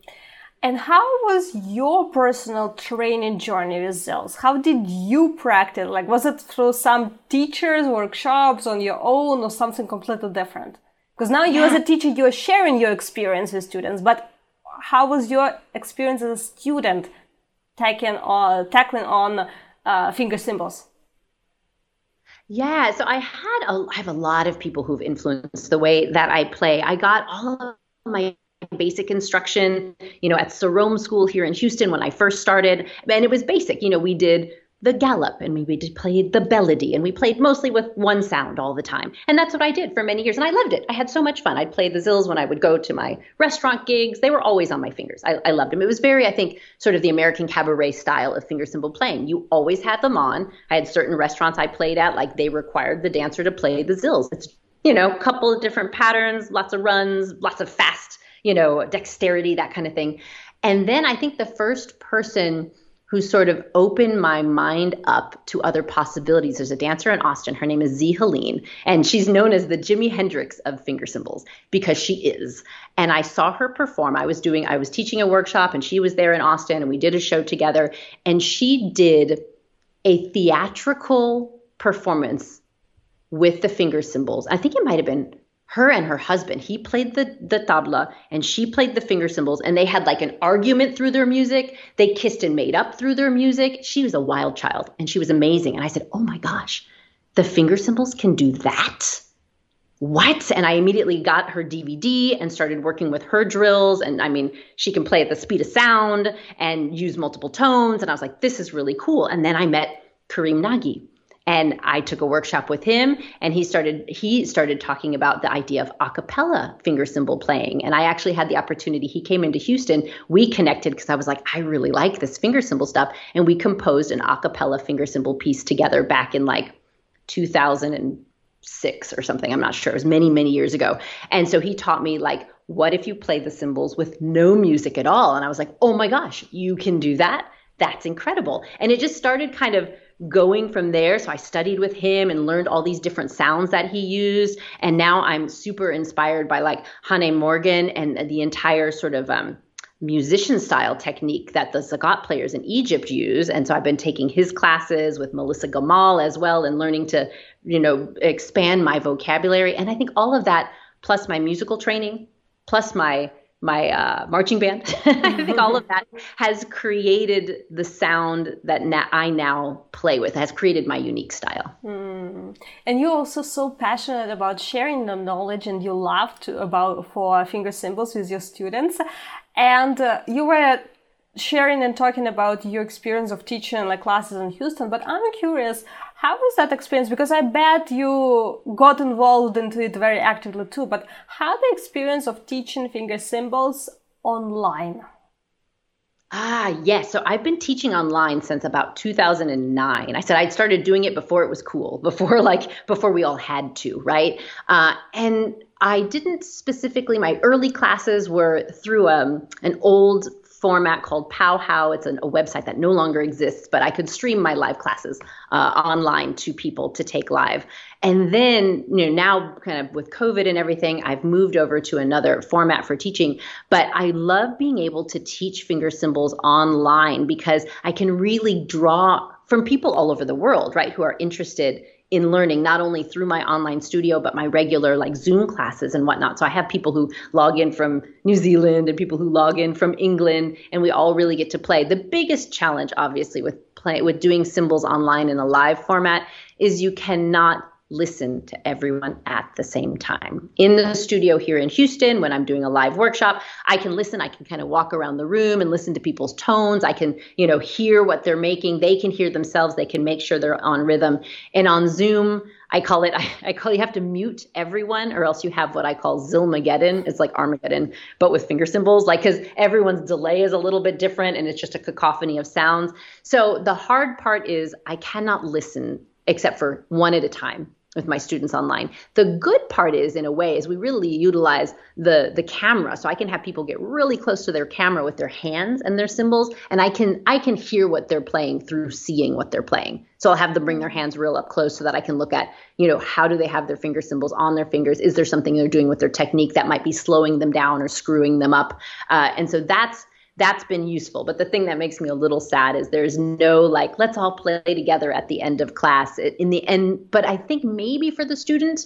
And how was your personal training journey with Zills? How did you practice? Like, was it through some teachers, workshops on your own, or something completely different? Because now you, as a teacher, you're sharing your experience with students. But how was your experience as a student taking on, tackling on uh, finger cymbals? Yeah, so I had a, I have a lot of people who've influenced the way that I play. I got all of my basic instruction, you know, at Sarome School here in Houston when I first started. And it was basic. You know, we did the gallop and we, played the baladi and we played mostly with one sound all the time. And that's what I did for many years. And I loved it. I had so much fun. I'd play the zills when I would go to my restaurant gigs. They were always on my fingers. I, I loved them. It was very, I think, sort of the American cabaret style of finger cymbal playing. You always had them on. I had certain restaurants I played at, like they required the dancer to play the zills. It's, you know, a couple of different patterns, lots of runs, lots of fast you know, dexterity, that kind of thing. And then I think the first person who sort of opened my mind up to other possibilities. There's a dancer in Austin. Her name is Z Helene, and she's known as the Jimi Hendrix of finger cymbals because she is. And I saw her perform. I was doing, I was teaching a workshop, and she was there in Austin, and we did a show together. And she did a theatrical performance with the finger cymbals. I think it might have been her and her husband he played the the tabla and she played the finger cymbals and they had like an argument through their music. They kissed and made up through their music. She was a wild child and she was amazing. And i said oh my gosh the finger cymbals can do that? What? And i immediately got her dvd and started working with her drills and i mean she can play at the speed of sound and use multiple tones and i was like this is really cool. And then i met Karim Nagi and I took a workshop with him and he started he started talking about the idea of a cappella finger cymbal playing. And I actually had the opportunity he came into Houston we connected because I was like I really like this finger cymbal stuff. And we composed an a cappella finger cymbal piece together back in like 2006 or something I'm not sure. It was many many years ago. And so he taught me like what if you play the cymbals with no music at all? And I was like oh my gosh you can do that? That's incredible. And it just started kind of going from there. So I studied with him and learned all these different sounds that he used. And now I'm super inspired by like Hane Morgan and the entire sort of um, musician style technique that the sagat players in Egypt use. And so I've been taking his classes with Melissa Gamal as well and learning to, you know, expand my vocabulary. And I think all of that plus my musical training, plus my my uh, marching band. I think all of that has created the sound that na- I now play with, has created my unique style. Mm. And you're also so passionate about sharing the knowledge and you love to about for finger cymbals with your students. And uh, you were sharing and talking about your experience of teaching like classes in Houston, but I'm curious, how was that experience? Because I bet you got involved into it very actively too, but how the experience of teaching finger cymbals online? Ah, yes. So I've been teaching online since about 2009. I said I'd started doing it before it was cool, before like before we all had to, right? Uh, and I didn't specifically. My early classes were through um, an old format called Powwow. It's an, a website that no longer exists, but I could stream my live classes uh, online to people to take live. And then, you know, now kind of with COVID and everything, I've moved over to another format for teaching. But I love being able to teach finger cymbals online because I can really draw from people all over the world, right, who are interested in learning not only through my online studio but my regular like zoom classes and whatnot. So i have people who log in from new zealand and people who log in from england and we all really get to play. The biggest challenge obviously with play with doing cymbals online in a live format is you cannot listen to everyone at the same time. In the studio here in Houston, when I'm doing a live workshop, I can listen, I can kind of walk around the room and listen to people's tones. I can, you know, hear what they're making. They can hear themselves. They can make sure they're on rhythm. And on Zoom, I call it, I, call you have to mute everyone or else you have what I call Zilmageddon. It's like Armageddon, but with finger cymbals, like, cause everyone's delay is a little bit different and it's just a cacophony of sounds. So the hard part is I cannot listen except for one at a time with my students online. The good part is in a way is we really utilize the the camera so I can have people get really close to their camera with their hands and their cymbals and I can I can hear what they're playing through seeing what they're playing. So I'll have them bring their hands real up close so that I can look at, you know, how do they have their finger cymbals on their fingers? Is there something they're doing with their technique that might be slowing them down or screwing them up? Uh, and so that's that's been useful. But the thing that makes me a little sad is there's no like, let's all play together at the end of class. In the end, but I think maybe for the student,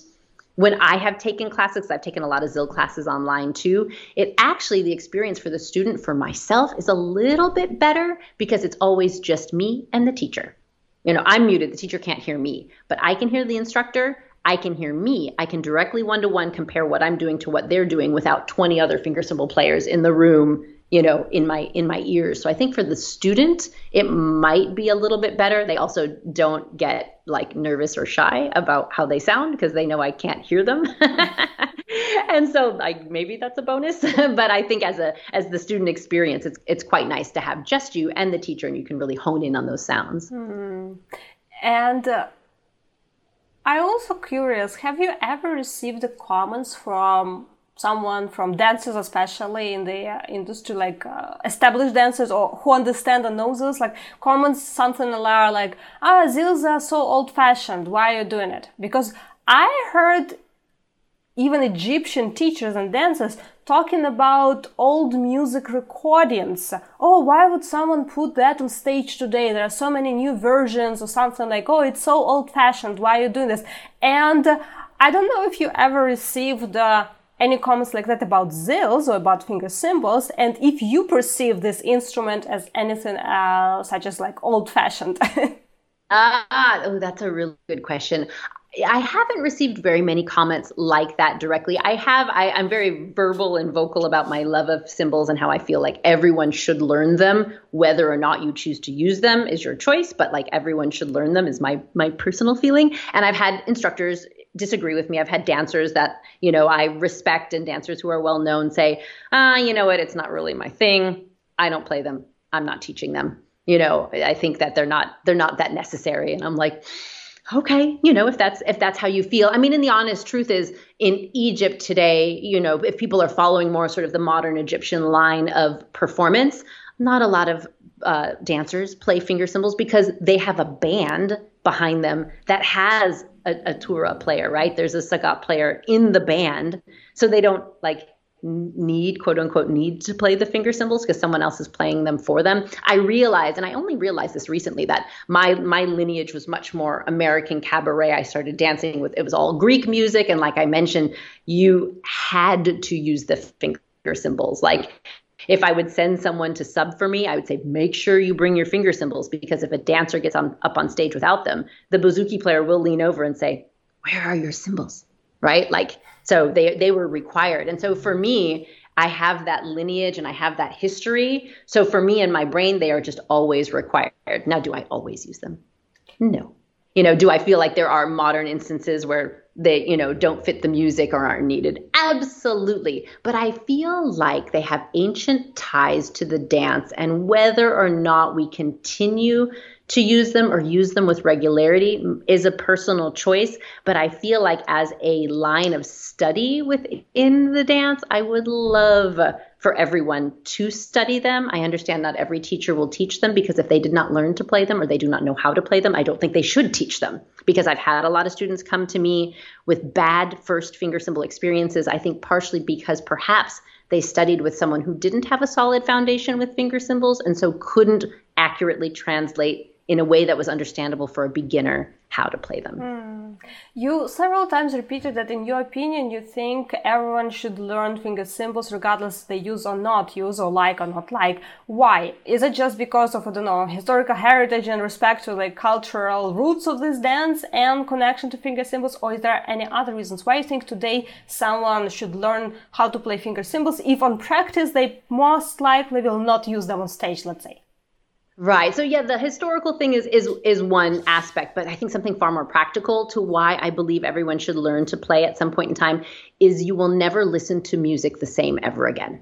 when I have taken classes, I've taken a lot of ZIL classes online too, it actually, the experience for the student, for myself, is a little bit better because it's always just me and the teacher. You know, I'm muted, the teacher can't hear me, but I can hear the instructor. I can hear me. I can directly one to one compare what I'm doing to what they're doing without 20 other finger cymbal players in the room you know in my in my ears. So i think for the student it might be a little bit better. They also don't get like nervous or shy about how they sound because they know i can't hear them. And so like maybe that's a bonus but i think as a as the student experience it's it's quite nice to have just you and the teacher and you can really hone in on those sounds. Mm. and uh, i also curious have you ever received the comments from someone from dancers especially in the uh, industry like uh, established dancers or who understand and knows this like comments something like ah are so old fashioned why are you doing it? Because i heard even egyptian teachers and dancers talking about old music recordings. Oh why would someone put that on stage today? There are so many new versions or something like oh it's so old fashioned why are you doing this and i don't know if you ever received uh, any comments like that about zills or about finger cymbals and if you perceive this instrument as anything uh, such as like old fashioned ah oh that's a really good question I haven't received very many comments like that directly. I have, I, am very verbal and vocal about my love of cymbals and how I feel like everyone should learn them. Whether or not you choose to use them is your choice, but like everyone should learn them is my my personal feeling. And I've had instructors disagree with me. I've had dancers that, you know, I respect and dancers who are well known say, ah, you know what, it's not really my thing. I don't play them. I'm not teaching them. You know, I think that they're not they're not that necessary. And I'm like, okay, you know, if that's if that's how you feel. I mean, and the honest truth is in Egypt today, you know, if people are following more sort of the modern Egyptian line of performance, not a lot of uh, dancers play finger cymbals because they have a band behind them that has a, a Tura player, right? There's a Sagat player in the band, so they don't like need quote unquote need to play the finger cymbals because someone else is playing them for them. I realized and i only realized this recently that my my lineage was much more american cabaret. I started dancing with it was all greek music and like i mentioned you had to use the finger cymbals. Like if I would send someone to sub for me, I would say, make sure you bring your finger cymbals because if a dancer gets on, up on stage without them, the bouzouki player will lean over and say, where are your cymbals? Right? Like, so they, they were required. And so for me, I have that lineage and I have that history. So for me and my brain, they are just always required. Now, do I always use them? No. You know, do I feel like there are modern instances where they, you know, don't fit the music or aren't needed? Absolutely. But I feel like they have ancient ties to the dance and whether or not we continue to use them or use them with regularity is a personal choice. But I feel like as a line of study within the dance, I would love for everyone to study them. I understand not every teacher will teach them because if they did not learn to play them or they do not know how to play them, I don't think they should teach them because I've had a lot of students come to me with bad first finger cymbal experiences. I think partially because perhaps they studied with someone who didn't have a solid foundation with finger cymbals and so couldn't accurately translate in a way that was understandable for a beginner how to play them. Mm. You several times repeated that in your opinion you think everyone should learn finger cymbals regardless they use or not use or like or not like. Why? Is it just because of I don't know historical heritage and respect to like cultural roots of this dance and connection to finger cymbals or is there any other reasons why you think today someone should learn how to play finger cymbals if on practice they most likely will not use them on stage let's say? Right. So yeah, the historical thing is is is one aspect, but I think something far more practical to why I believe everyone should learn to play at some point in time is you will never listen to music the same ever again.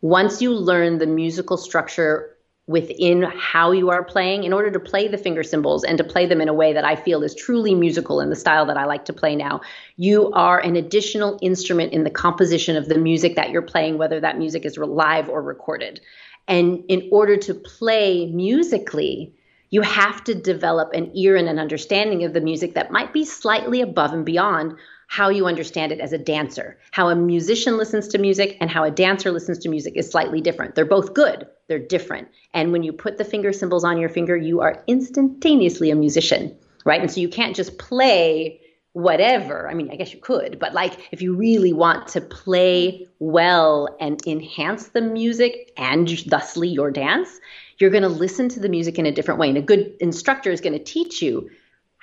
Once you learn the musical structure within how you are playing in order to play the finger cymbals and to play them in a way that I feel is truly musical in the style that I like to play now, you are an additional instrument in the composition of the music that you're playing, whether that music is live or recorded. And in order to play musically, you have to develop an ear and an understanding of the music that might be slightly above and beyond how you understand it as a dancer. How a musician listens to music and how a dancer listens to music is slightly different. They're both good, they're different. And when you put the finger cymbals on your finger, you are instantaneously a musician, right? And so you can't just play whatever. I mean, I guess you could, but like if you really want to play well and enhance the music and thusly your dance, you're going to listen to the music in a different way. And a good instructor is going to teach you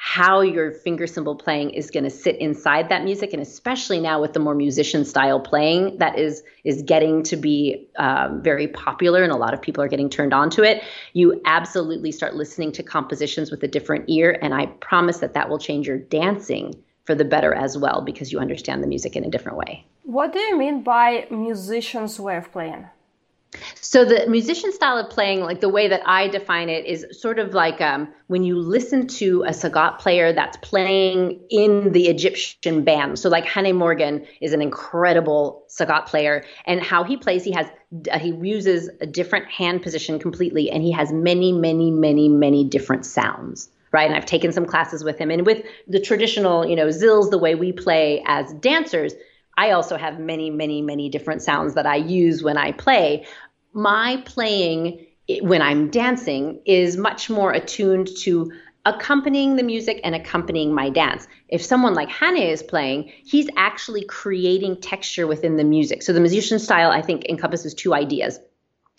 how your finger cymbal playing is going to sit inside that music and especially now with the more musician style playing that is is getting to be um, very popular and a lot of people are getting turned on to it you absolutely start listening to compositions with a different ear and i promise that that will change your dancing for the better as well because you understand the music in a different way. What do you mean by musician's way of playing so the musician style of playing, like the way that I define it, is sort of like um, when you listen to a sagat player that's playing in the Egyptian band. So like Hane Morgan is an incredible sagat player, and how he plays, he has uh, he uses a different hand position completely, and he has many, many, many, many different sounds. Right, and I've taken some classes with him, and with the traditional, you know, zills, the way we play as dancers, I also have many, many, many different sounds that I use when I play. My playing when I'm dancing is much more attuned to accompanying the music and accompanying my dance. If someone like Hane is playing, he's actually creating texture within the music. So the musician style, I think, encompasses two ideas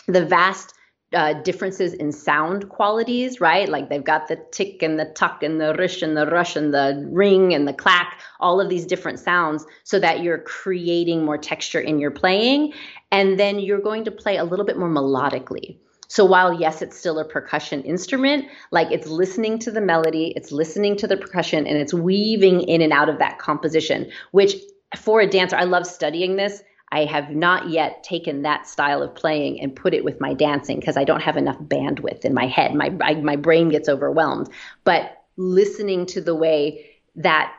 the vast uh, differences in sound qualities, right? Like they've got the tick and the tuck and the rish and the rush and the ring and the clack, all of these different sounds, so that you're creating more texture in your playing. And then you're going to play a little bit more melodically. So while yes, it's still a percussion instrument, like it's listening to the melody, it's listening to the percussion, and it's weaving in and out of that composition, which for a dancer, I love studying this I have not yet taken that style of playing and put it with my dancing because I don't have enough bandwidth in my head. My I, my brain gets overwhelmed. But listening to the way that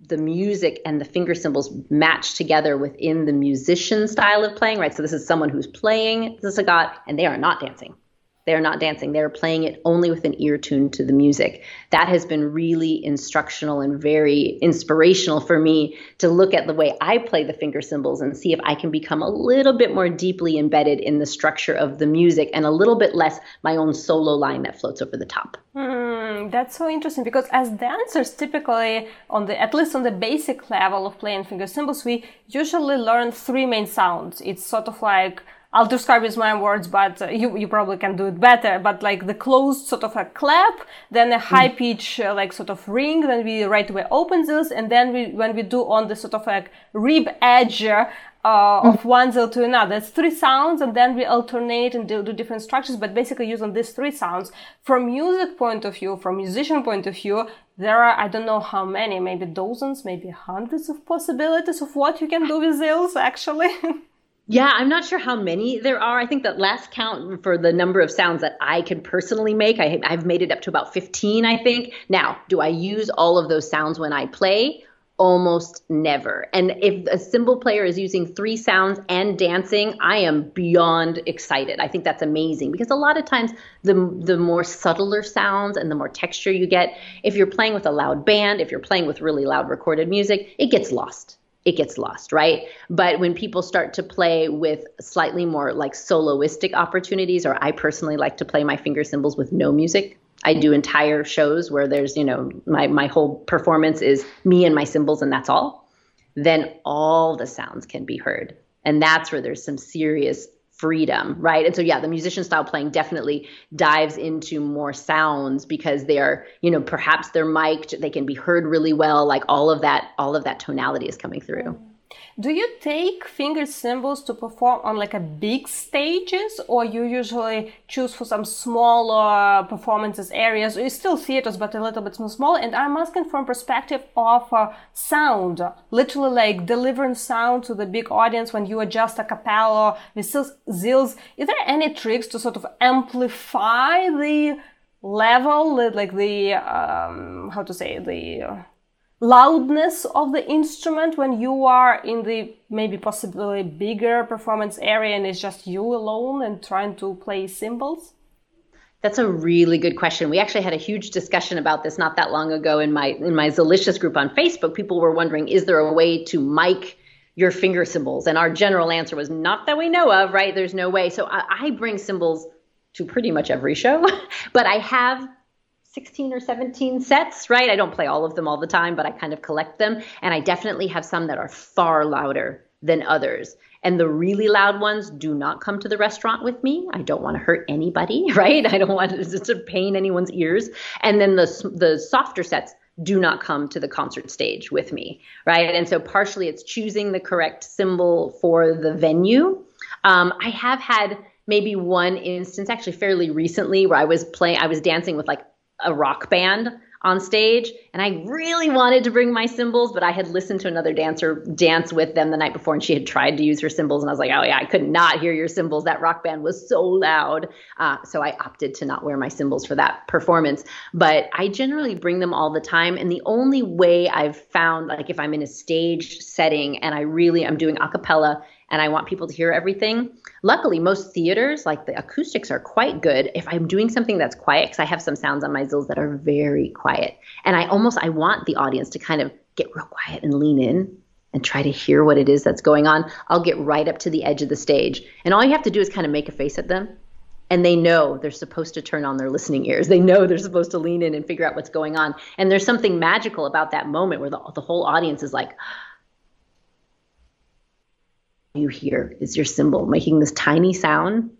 the music and the finger cymbals match together within the musician style of playing, right? So this is someone who's playing the sagat and they are not dancing. They're not dancing. They're playing it only with an ear tuned to the music. That has been really instructional and very inspirational for me to look at the way I play the finger cymbals and see if I can become a little bit more deeply embedded in the structure of the music and a little bit less my own solo line that floats over the top. Mm, that's so interesting because as dancers, typically on the at least on the basic level of playing finger cymbals, we usually learn three main sounds. It's sort of like I'll describe with my words, but uh, you, you probably can do it better. But like the closed sort of a clap, then a high mm. pitch, uh, like sort of ring, then we right away open this. And then we, when we do on the sort of like rib edge, uh, mm. of one zil to another. It's three sounds, and then we alternate and do, do, different structures, but basically using these three sounds. From music point of view, from musician point of view, there are I don't know how many, maybe dozens, maybe hundreds of possibilities of what you can do with zils actually. Yeah, I'm not sure how many there are. I think that last count for the number of sounds that I can personally make, I, have made it up to about 15, I think. Now, do I use all of those sounds when I play? Almost never. And if a cymbal player is using three sounds and dancing, I am beyond excited. I think that's amazing because a lot of times the the more subtler sounds and the more texture you get, if you're playing with a loud band, if you're playing with really loud recorded music, it gets lost it gets lost, right? But when people start to play with slightly more like soloistic opportunities, or I personally like to play my finger cymbals with no music. I do entire shows where there's, you know, my my whole performance is me and my cymbals and that's all. Then all the sounds can be heard. And that's where there's some serious freedom, right? And so yeah, the musician style playing definitely dives into more sounds because they are, you know, perhaps they're mic'd, they can be heard really well, like all of that all of that tonality is coming through. Do you take finger cymbals to perform on like a big stages or you usually choose for some smaller performances areas? You still theaters, but a little bit more small. And I'm asking from perspective of uh, sound, literally like delivering sound to the big audience when you adjust a cappella with zills. Is there any tricks to sort of amplify the level, like the, um, how to say, the, uh, loudness of the instrument when you are in the maybe possibly bigger performance area and it's just you alone and trying to play cymbals? That's a really good question. We actually had a huge discussion about this not that long ago in my in my Zilicious group on Facebook. People were wondering, is there a way to mic your finger cymbals? And our general answer was not that we know of, right? There's no way. So I, I bring cymbals to pretty much every show, but I have 16 or 17 sets, right? I don't play all of them all the time, but I kind of collect them. And I definitely have some that are far louder than others. And the really loud ones do not come to the restaurant with me. I don't want to hurt anybody, right? I don't want to, pain anyone's ears. And then the, the softer sets do not come to the concert stage with me, right? And so partially it's choosing the correct cymbal for the venue. Um, I have had maybe one instance, actually fairly recently, where I was playing, I was dancing with like a rock band on stage and I really wanted to bring my cymbals, but I had listened to another dancer dance with them the night before and she had tried to use her cymbals and I was like, oh yeah, I could not hear your cymbals. That rock band was so loud. Uh, so I opted to not wear my cymbals for that performance. But I generally bring them all the time. And the only way I've found, like if I'm in a stage setting and I really am doing a cappella and I want people to hear everything. Luckily, most theaters, like the acoustics, are quite good. If I'm doing something that's quiet, because I have some sounds on my zills that are very quiet, and I almost I want the audience to kind of get real quiet and lean in and try to hear what it is that's going on. I'll get right up to the edge of the stage, and all you have to do is kind of make a face at them. And they know they're supposed to turn on their listening ears. They know they're supposed to lean in and figure out what's going on. And there's something magical about that moment where the, the whole audience is like, you hear is your cymbal making this tiny sound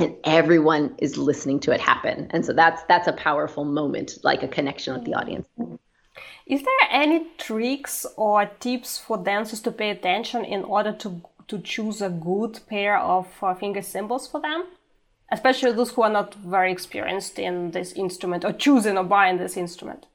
and everyone is listening to it happen. And so that's that's a powerful moment like a connection with the audience. Is there any tricks or tips for dancers to pay attention in order to to choose a good pair of uh, finger cymbals for them? Especially those who are not very experienced in this instrument or choosing or buying this instrument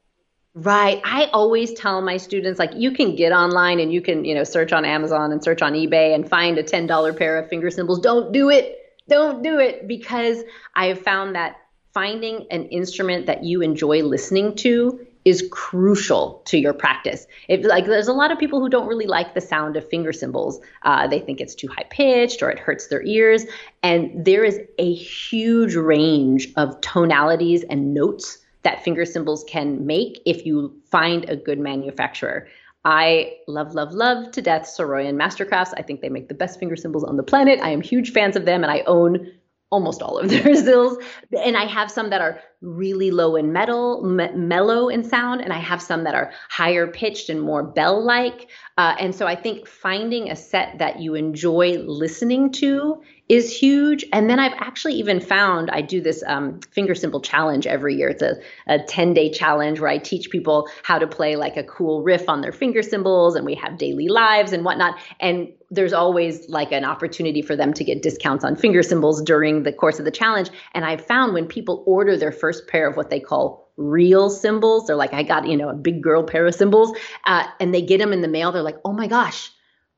Right. I always tell my students like you can get online and you can, you know, search on Amazon and search on eBay and find a $10 pair of finger cymbals. Don't do it. Don't do it because I have found that finding an instrument that you enjoy listening to is crucial to your practice. If like there's a lot of people who don't really like the sound of finger cymbals. Uh, they think it's too high pitched or it hurts their ears. And there is a huge range of tonalities and notes that finger cymbals can make if you find a good manufacturer. I love, love, love to death Saroyan Mastercrafts. I think they make the best finger cymbals on the planet. I am huge fans of them, and I own almost all of their zills. And I have some that are really low in metal, me- mellow in sound, and I have some that are higher pitched and more bell like. Uh, and so I think finding a set that you enjoy listening to is huge. And then I've actually even found I do this um, finger cymbal challenge every year. It's a, a 10 day challenge where I teach people how to play like a cool riff on their finger cymbals, and we have daily lives and whatnot. And there's always like an opportunity for them to get discounts on finger cymbals during the course of the challenge. And I've found when people order their first pair of what they call real cymbals, they're like, I got, you know, a big girl pair of cymbals, uh, and they get them in the mail, they're like, oh my gosh,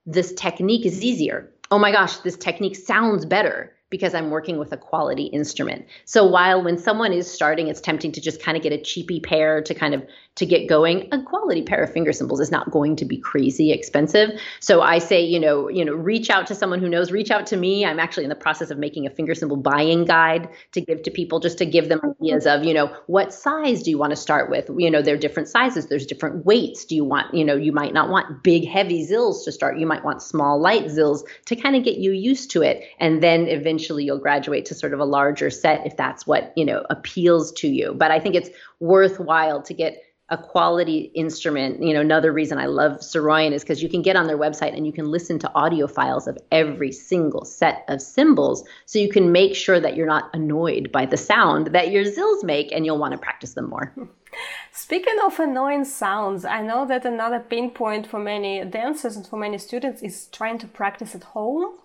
this technique is easier oh my gosh, this technique sounds better because I'm working with a quality instrument. So while when someone is starting, it's tempting to just kind of get a cheapy pair to kind of to get going, a quality pair of finger cymbals is not going to be crazy expensive. So I say, you know, you know, reach out to someone who knows, reach out to me. I'm actually in the process of making a finger cymbal buying guide to give to people just to give them ideas of, you know, what size do you want to start with? You know, there are different sizes, there's different weights. Do you want, you know, you might not want big heavy zills to start. You might want small light zills to kind of get you used to it and then eventually you'll graduate to sort of a larger set if that's what, you know, appeals to you. But I think it's worthwhile to get a quality instrument. You know, another reason I love Saroyan is because you can get on their website and you can listen to audio files of every single set of cymbals. So you can make sure that you're not annoyed by the sound that your zills make and you'll want to practice them more. Speaking of annoying sounds, I know that another pain point for many dancers and for many students is trying to practice at home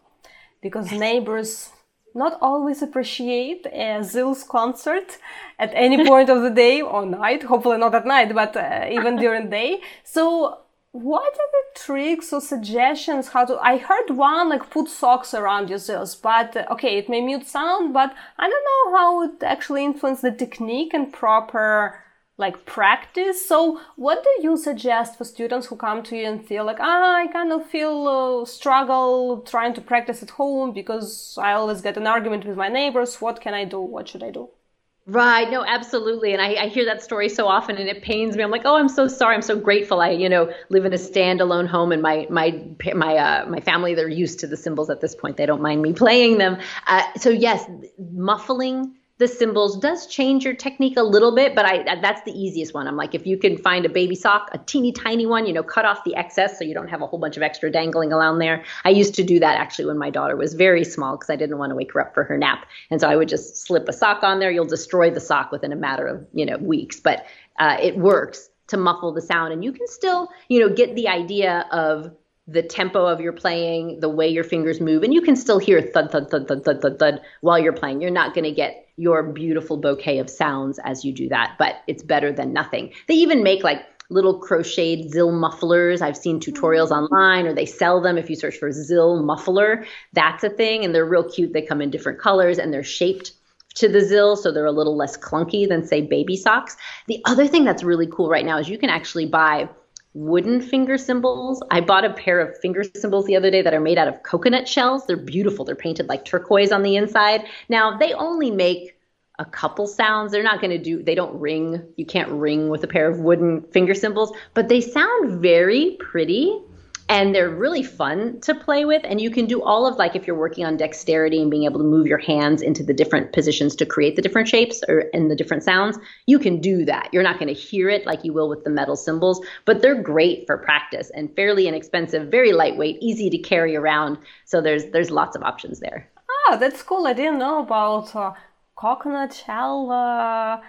because neighbors not always appreciate a Zills concert at any point of the day or night. Hopefully not at night, but uh, even during day. So what are the tricks or suggestions how to i heard one like put socks around your zills but uh, okay it may mute sound but i don't know how it actually influence the technique and proper like practice. So, what do you suggest for students who come to you and feel like, ah, I kind of feel uh, struggle trying to practice at home because I always get an argument with my neighbors. What can I do? What should I do? Right. No, absolutely. And I, I, hear that story so often and it pains me. I'm like, oh, I'm so sorry. I'm so grateful. I, you know, live in a standalone home and my, my, my, uh, my family, they're used to the cymbals at this point. They don't mind me playing them. Uh, so yes, muffling the cymbals does change your technique a little bit, but I that's the easiest one. I'm like, if you can find a baby sock, a teeny tiny one, you know, cut off the excess so you don't have a whole bunch of extra dangling around there. I used to do that actually when my daughter was very small because I didn't want to wake her up for her nap, and so I would just slip a sock on there. You'll destroy the sock within a matter of you know weeks, but uh, it works to muffle the sound, and you can still you know get the idea of the tempo of your playing, the way your fingers move, and you can still hear thud thud thud thud thud thud, thud while you're playing. You're not going to get your beautiful bouquet of sounds as you do that, but it's better than nothing. They even make like little crocheted zill mufflers. I've seen tutorials mm. online or they sell them if you search for zill muffler. That's a thing and they're real cute. They come in different colors and they're shaped to the zill so they're a little less clunky than say baby socks. The other thing that's really cool right now is you can actually buy wooden finger cymbals. I bought a pair of finger cymbals the other day that are made out of coconut shells. They're beautiful. They're painted like turquoise on the inside. Now, they only make a couple sounds. They're not going to do, they don't ring. You can't ring with a pair of wooden finger cymbals, but they sound very pretty and they're really fun to play with. And you can do all of like if you're working on dexterity and being able to move your hands into the different positions to create the different shapes or and the different sounds you can do that. You're not going to hear it like you will with the metal cymbals but they're great for practice and fairly inexpensive very lightweight easy to carry around. So there's there's lots of options there. Oh that's cool. I didn't know about uh, coconut shell uh,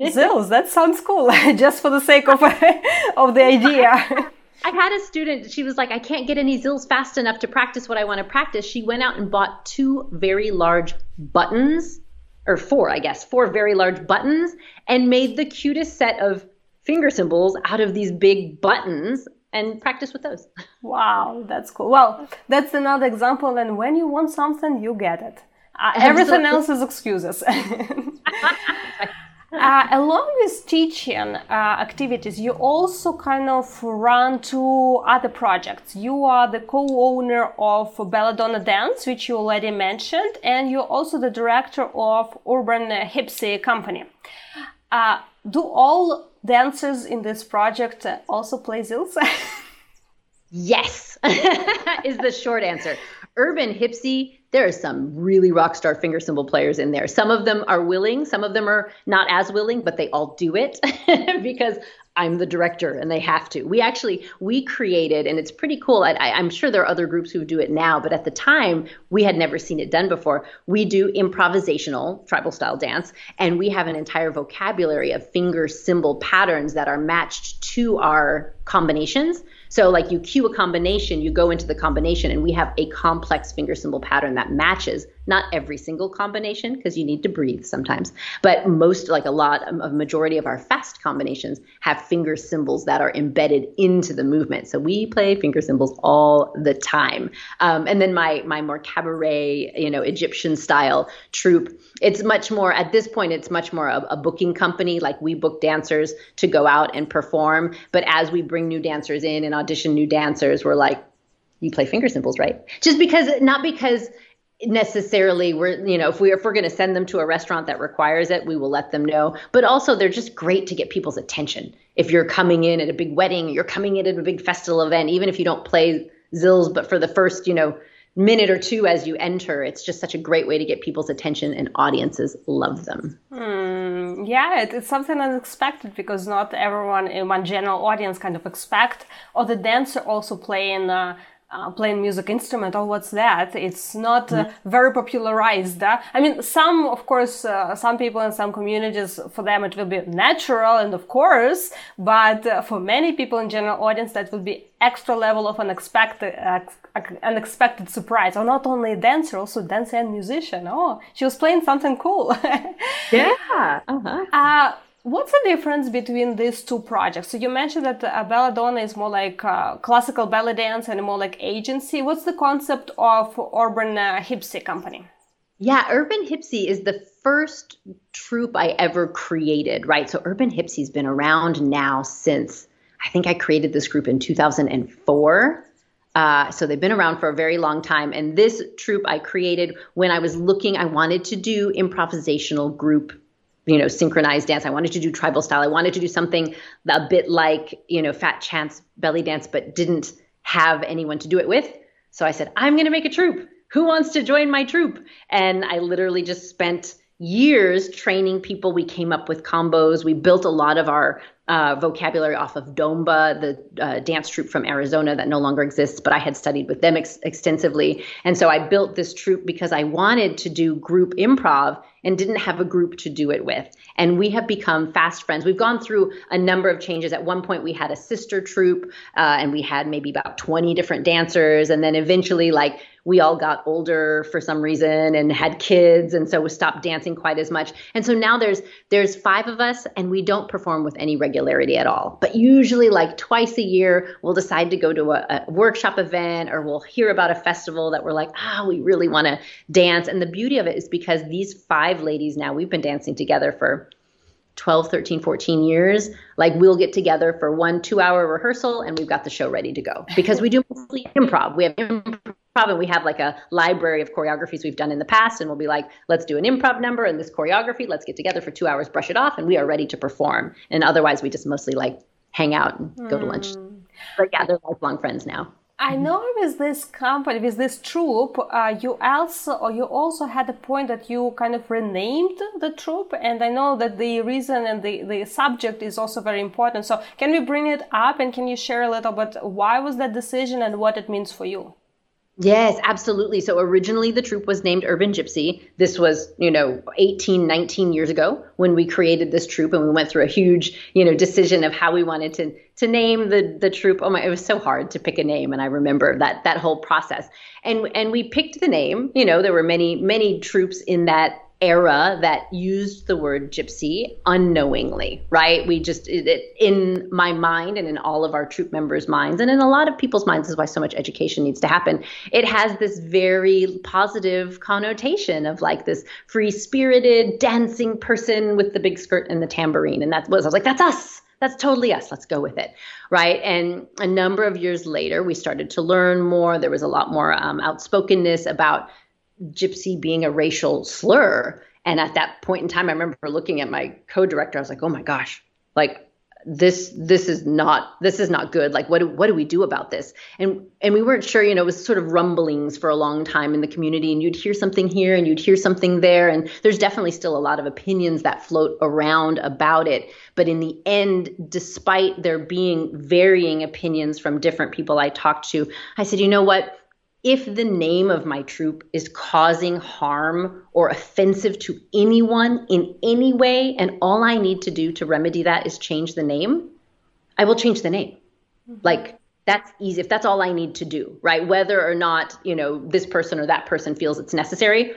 zills. That sounds cool. Just for the sake of of the idea I had a student, she was like, I can't get any zills fast enough to practice what I want to practice. She went out and bought two very large buttons, or four, I guess, four very large buttons, and made the cutest set of finger cymbals out of these big buttons and practice with those. Wow, that's cool. Well, that's another example. And when you want something, you get it. Uh, everything else is excuses. uh, along with teaching uh, activities, you also kind of run two other projects. You are the co-owner of Belladonna Dance, which you already mentioned, and you're also the director of Urban Hypsy Company. Uh, do all dancers in this project also play zills? yes, is the short answer. Urban Hypsy there are some really rock star finger cymbal players in there. Some of them are willing, some of them are not as willing, but they all do it because I'm the director and they have to. We actually we created, and it's pretty cool. I, am sure there are other groups who do it now, but at the time we had never seen it done before. We do improvisational tribal style dance, and we have an entire vocabulary of finger cymbal patterns that are matched to our combinations. So, like you cue a combination, you go into the combination, and we have a complex finger cymbal pattern that matches not every single combination because you need to breathe sometimes, but most, like a lot, a majority of our fast combinations have finger cymbals that are embedded into the movement. So we play finger cymbals all the time. Um, and then my my more cabaret, you know, Egyptian style troupe. It's much more at this point. It's much more a, a booking company. Like we book dancers to go out and perform, but as we bring new dancers in and audition new dancers, we're like, you play finger cymbals right? Just because, not because necessarily we're you know if we if we're going to send them to a restaurant that requires it we will let them know. But also they're just great to get people's attention. If you're coming in at a big wedding you're coming in at a big festival event even if you don't play zills but for the first you know minute or two as you enter it's just such a great way to get people's attention and audiences love them. Hmm, yeah it, it's something unexpected because not everyone in one general audience kind of expect or the dancer also playing uh, uh, playing music instrument or what's that it's not uh, mm-hmm. very popularized uh, i mean some of course uh, some people in some communities for them it will be natural and of course but uh, for many people in general audience that will be extra level of unexpected unexpected surprise or not only a dancer also dancer and musician oh she was playing something cool yeah uh-huh. What's the difference between these two projects? So you mentioned that uh, Belladonna is more like uh, classical belly dance and more like agency. What's the concept of Urban uh, Hipsy Company? Yeah, Urban Hipsy is the first troupe I ever created, right? So Urban Hipsy's been around now since I think I created this group in 2004. Uh, so they've been around for a very long time. And this troupe I created when I was looking, I wanted to do improvisational group you know, synchronized dance. I wanted to do tribal style. I wanted to do something a bit like, you know, Fat Chance belly dance, but didn't have anyone to do it with. So I said, I'm going to make a troupe. Who wants to join my troupe? And I literally just spent years training people. We came up with combos. We built a lot of our uh, vocabulary off of Domba, the uh, dance troupe from Arizona that no longer exists, but I had studied with them ex- extensively. And so I built this troupe because I wanted to do group improv and didn't have a group to do it with. And we have become fast friends. We've gone through a number of changes. At one point, we had a sister troupe, uh, and we had maybe about 20 different dancers. And then eventually, like, we all got older for some reason and had kids and so we stopped dancing quite as much and so now there's there's five of us and we don't perform with any regularity at all but usually like twice a year we'll decide to go to a, a workshop event or we'll hear about a festival that we're like ah oh, we really want to dance and the beauty of it is because these five ladies now. We've been dancing together for 12, 13, 14 years. Like we'll get together for one two hour rehearsal and we've got the show ready to go because we do mostly improv. We have improv and we have like a library of choreographies we've done in the past and we'll be like, let's do an improv number and this choreography. Let's get together for two hours, brush it off, and we are ready to perform. And otherwise we just mostly like hang out and go to lunch. Hmm. But yeah, they're lifelong friends now. I know with this company, with this troupe, uh, you also or you also had a point that you kind of renamed the troupe, and I know that the reason and the the subject is also very important. So can we bring it up and can you share a little bit why was that decision and what it means for you? Yes, absolutely. So originally the troupe was named Urban Gypsy. This was, you know, 18, 19 years ago when we created this troupe and we went through a huge, you know, decision of how we wanted to to name the the troupe. Oh my, it was so hard to pick a name and I remember that that whole process. And and we picked the name, you know, there were many many troupes in that era that used the word gypsy unknowingly, right? We just, it, in my mind and in all of our troupe members' minds, and in a lot of people's minds, is why so much education needs to happen. It has this very positive connotation of like this free spirited, dancing person with the big skirt and the tambourine. And that was, I was like, that's us. That's totally us. Let's go with it. Right. And a number of years later, we started to learn more. There was a lot more um, outspokenness about gypsy being a racial slur. And at that point in time, I remember looking at my co-director. I was like, "Oh my gosh, like this this is not this is not good. Like what do, what do we do about this?" And and we weren't sure. You know, it was sort of rumblings for a long time in the community, and you'd hear something here and you'd hear something there, and there's definitely still a lot of opinions that float around about it. But in the end, despite there being varying opinions from different people I talked to, I said, "You know what?" If the name of my troupe is causing harm or offensive to anyone in any way, and all I need to do to remedy that is change the name, I will change the name. Mm-hmm. Like, that's easy if that's all i need to do right whether or not you know this person or that person feels it's necessary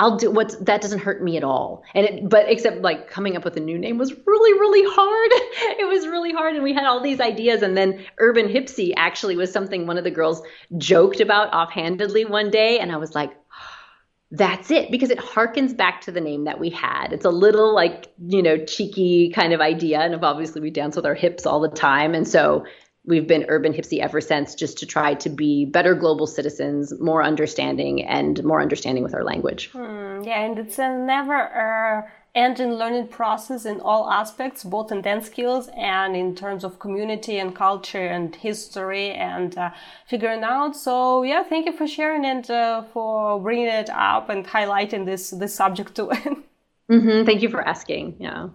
I'll do what's that doesn't hurt me at all. And it, but except like coming up with a new name was really really hard. it was really hard, and we had all these ideas. And then Urban Hipsy actually was something one of the girls joked about offhandedly one day, and I was like, ah, that's it because it harkens back to the name that we had. It's a little like, you know, cheeky kind of idea. And obviously we dance with our hips all the time. And so we've been urban hipsy ever since just to try to be better global citizens more understanding and more understanding with our language. Hmm, yeah and it's a never uh, ending learning process in all aspects both in dance skills and in terms of community and culture and history and uh, figuring out. So yeah thank you for sharing and uh, for bringing it up and highlighting this this subject to it mm-hmm. thank you for asking yeah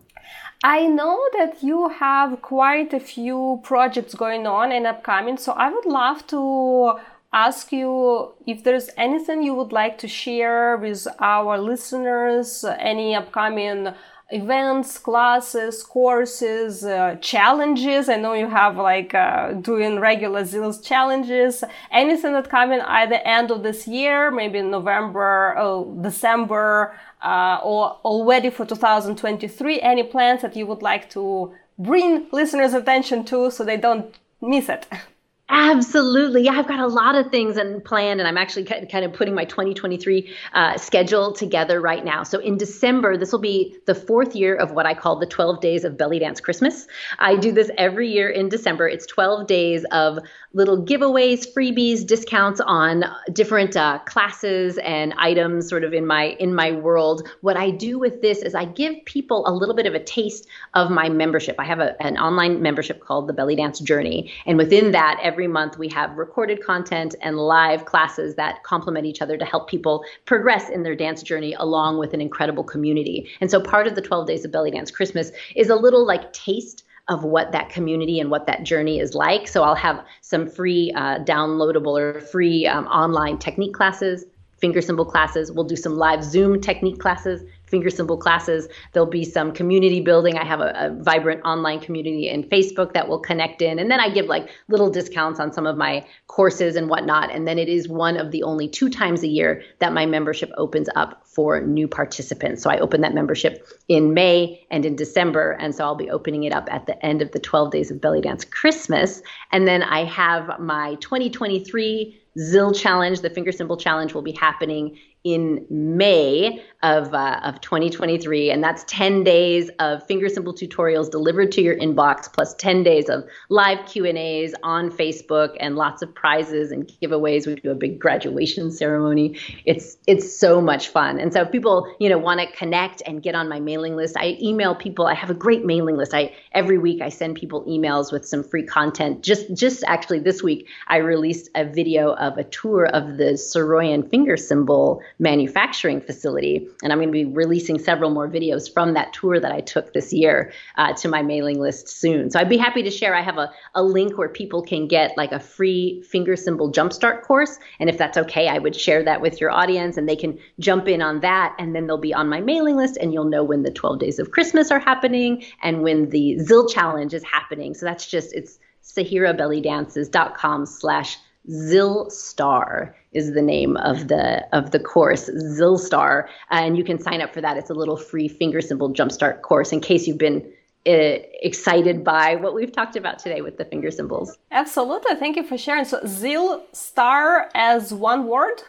I know that you have quite a few projects going on and upcoming, so I would love to ask you if there's anything you would like to share with our listeners, any upcoming events, classes, courses, uh, challenges. I know you have like uh, doing regular ZILS challenges. Anything that coming either end of this year, maybe in November, oh, December, uh, or already for 2023. Any plans that you would like to bring listeners' attention to so they don't miss it? Absolutely. Yeah, I've got a lot of things and planned, and I'm actually kind of putting my 2023 uh, schedule together right now. So in December, this will be the fourth year of what I call the 12 Days of Belly Dance Christmas. I do this every year in December. It's 12 days of little giveaways, freebies, discounts on different uh, classes and items, sort of in my in my world. What I do with this is I give people a little bit of a taste of my membership. I have a, an online membership called the Belly Dance Journey, and within that, every month we have recorded content and live classes that complement each other to help people progress in their dance journey along with an incredible community. And so part of the 12 Days of Belly Dance Christmas is a little like taste of what that community and what that journey is like. So I'll have some free uh, downloadable or free um, online technique classes, finger cymbal classes. We'll do some live Zoom technique classes finger cymbal classes. There'll be some community building. I have a, a, vibrant online community in Facebook that will connect in. And then I give like little discounts on some of my courses and whatnot. And then it is one of the only two times a year that my membership opens up for new participants. So I open that membership in May and in December. And so I'll be opening it up at the end of the 12 days of belly dance Christmas. And then I have my 2023 ZIL challenge, the finger cymbal challenge will be happening in May of, uh, of 2023. And that's 10 days of finger cymbal tutorials delivered to your inbox, plus 10 days of live Q&As on Facebook and lots of prizes and giveaways. We do a big graduation ceremony. It's, it's so much fun. And so if people, you know, want to connect and get on my mailing list, I email people. I have a great mailing list. I, every week I send people emails with some free content. Just, just actually this week, I released a video of a tour of the Saroyan finger cymbal manufacturing facility. And I'm going to be releasing several more videos from that tour that I took this year uh, to my mailing list soon. So I'd be happy to share. I have a, a link where people can get like a free finger cymbal jumpstart course. And if that's okay, I would share that with your audience and they can jump in on that. And then they'll be on my mailing list and you'll know when the 12 days of Christmas are happening and when the ZIL challenge is happening. So that's just, it's sahirabellydances.com slash Zilstar is the name of the of the course, Zilstar, and you can sign up for that. It's a little free finger cymbal jumpstart course in case you've been uh, excited by what we've talked about today with the finger cymbals. Absolutely, thank you for sharing. So Zilstar as one word.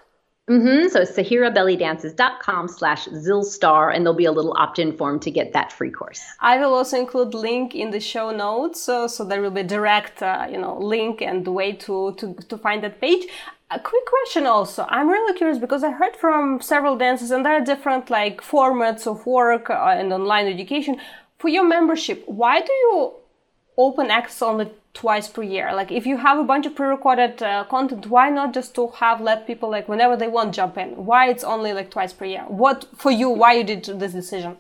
Mm-hmm. So it's sahirabellydances.com slash zilstar, and there'll be a little opt-in form to get that free course. I will also include link in the show notes, so, so there will be direct, uh, you know, link and way to, to, to find that page. A quick question also. I'm really curious because I heard from several dancers and there are different like formats of work uh, and online education. For your membership, why do you open access only twice per year. Like if you have a bunch of pre-recorded uh, content, why not just to have let people like whenever they want jump in? Why it's only like twice per year? What for you? Why you did this decision?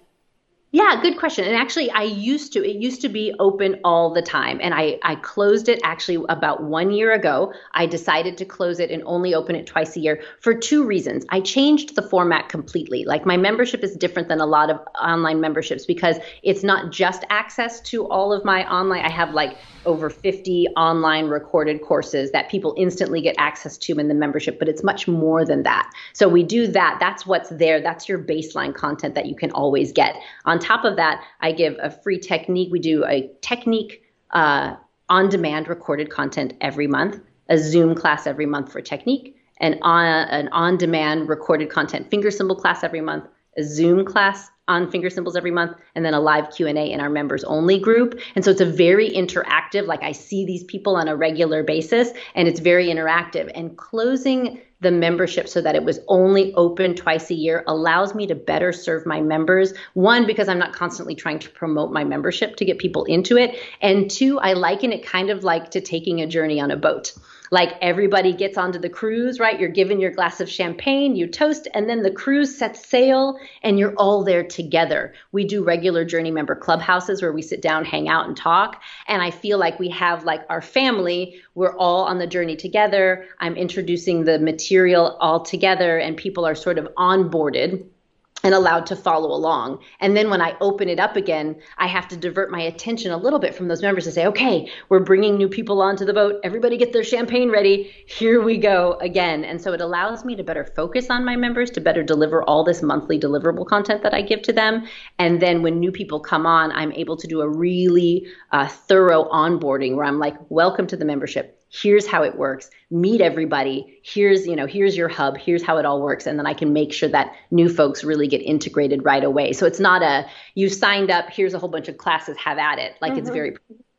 Yeah, good question. And actually, I used to, it used to be open all the time. And I, I closed it actually about one year ago. I decided to close it and only open it twice a year for two reasons. I changed the format completely. Like my membership is different than a lot of online memberships because it's not just access to all of my online, I have like over 50 online recorded courses that people instantly get access to in the membership, but it's much more than that. So we do that. That's what's there. That's your baseline content that you can always get. On top of that, I give a free technique. We do a technique uh, on demand recorded content every month, a Zoom class every month for technique, and on an on demand recorded content finger cymbal class every month, a Zoom class on finger cymbals every month and then a live q&a in our members only group. And so it's a very interactive like i see these people on a regular basis and it's very interactive. And closing the membership so that it was only open twice a year allows me to better serve my members. One because i'm not constantly trying to promote my membership to get people into it. And two i liken it kind of like to taking a journey on a boat like everybody gets onto the cruise, right? You're given your glass of champagne, you toast, and then the cruise sets sail and you're all there together. We do regular journey member clubhouses where we sit down, hang out, and talk. And I feel like we have like our family, we're all on the journey together. I'm introducing the material all together, and people are sort of onboarded and allowed to follow along. And then when I open it up again, I have to divert my attention a little bit from those members to say, okay, we're bringing new people onto the boat. Everybody get their champagne ready. Here we go again. And so it allows me to better focus on my members, to better deliver all this monthly deliverable content that I give to them. And then when new people come on, I'm able to do a really uh, thorough onboarding where I'm like, welcome to the membership here's how it works meet everybody here's you know here's your hub here's how it all works and then i can make sure that new folks really get integrated right away so it's not a you signed up here's a whole bunch of classes have at it like mm-hmm. it's very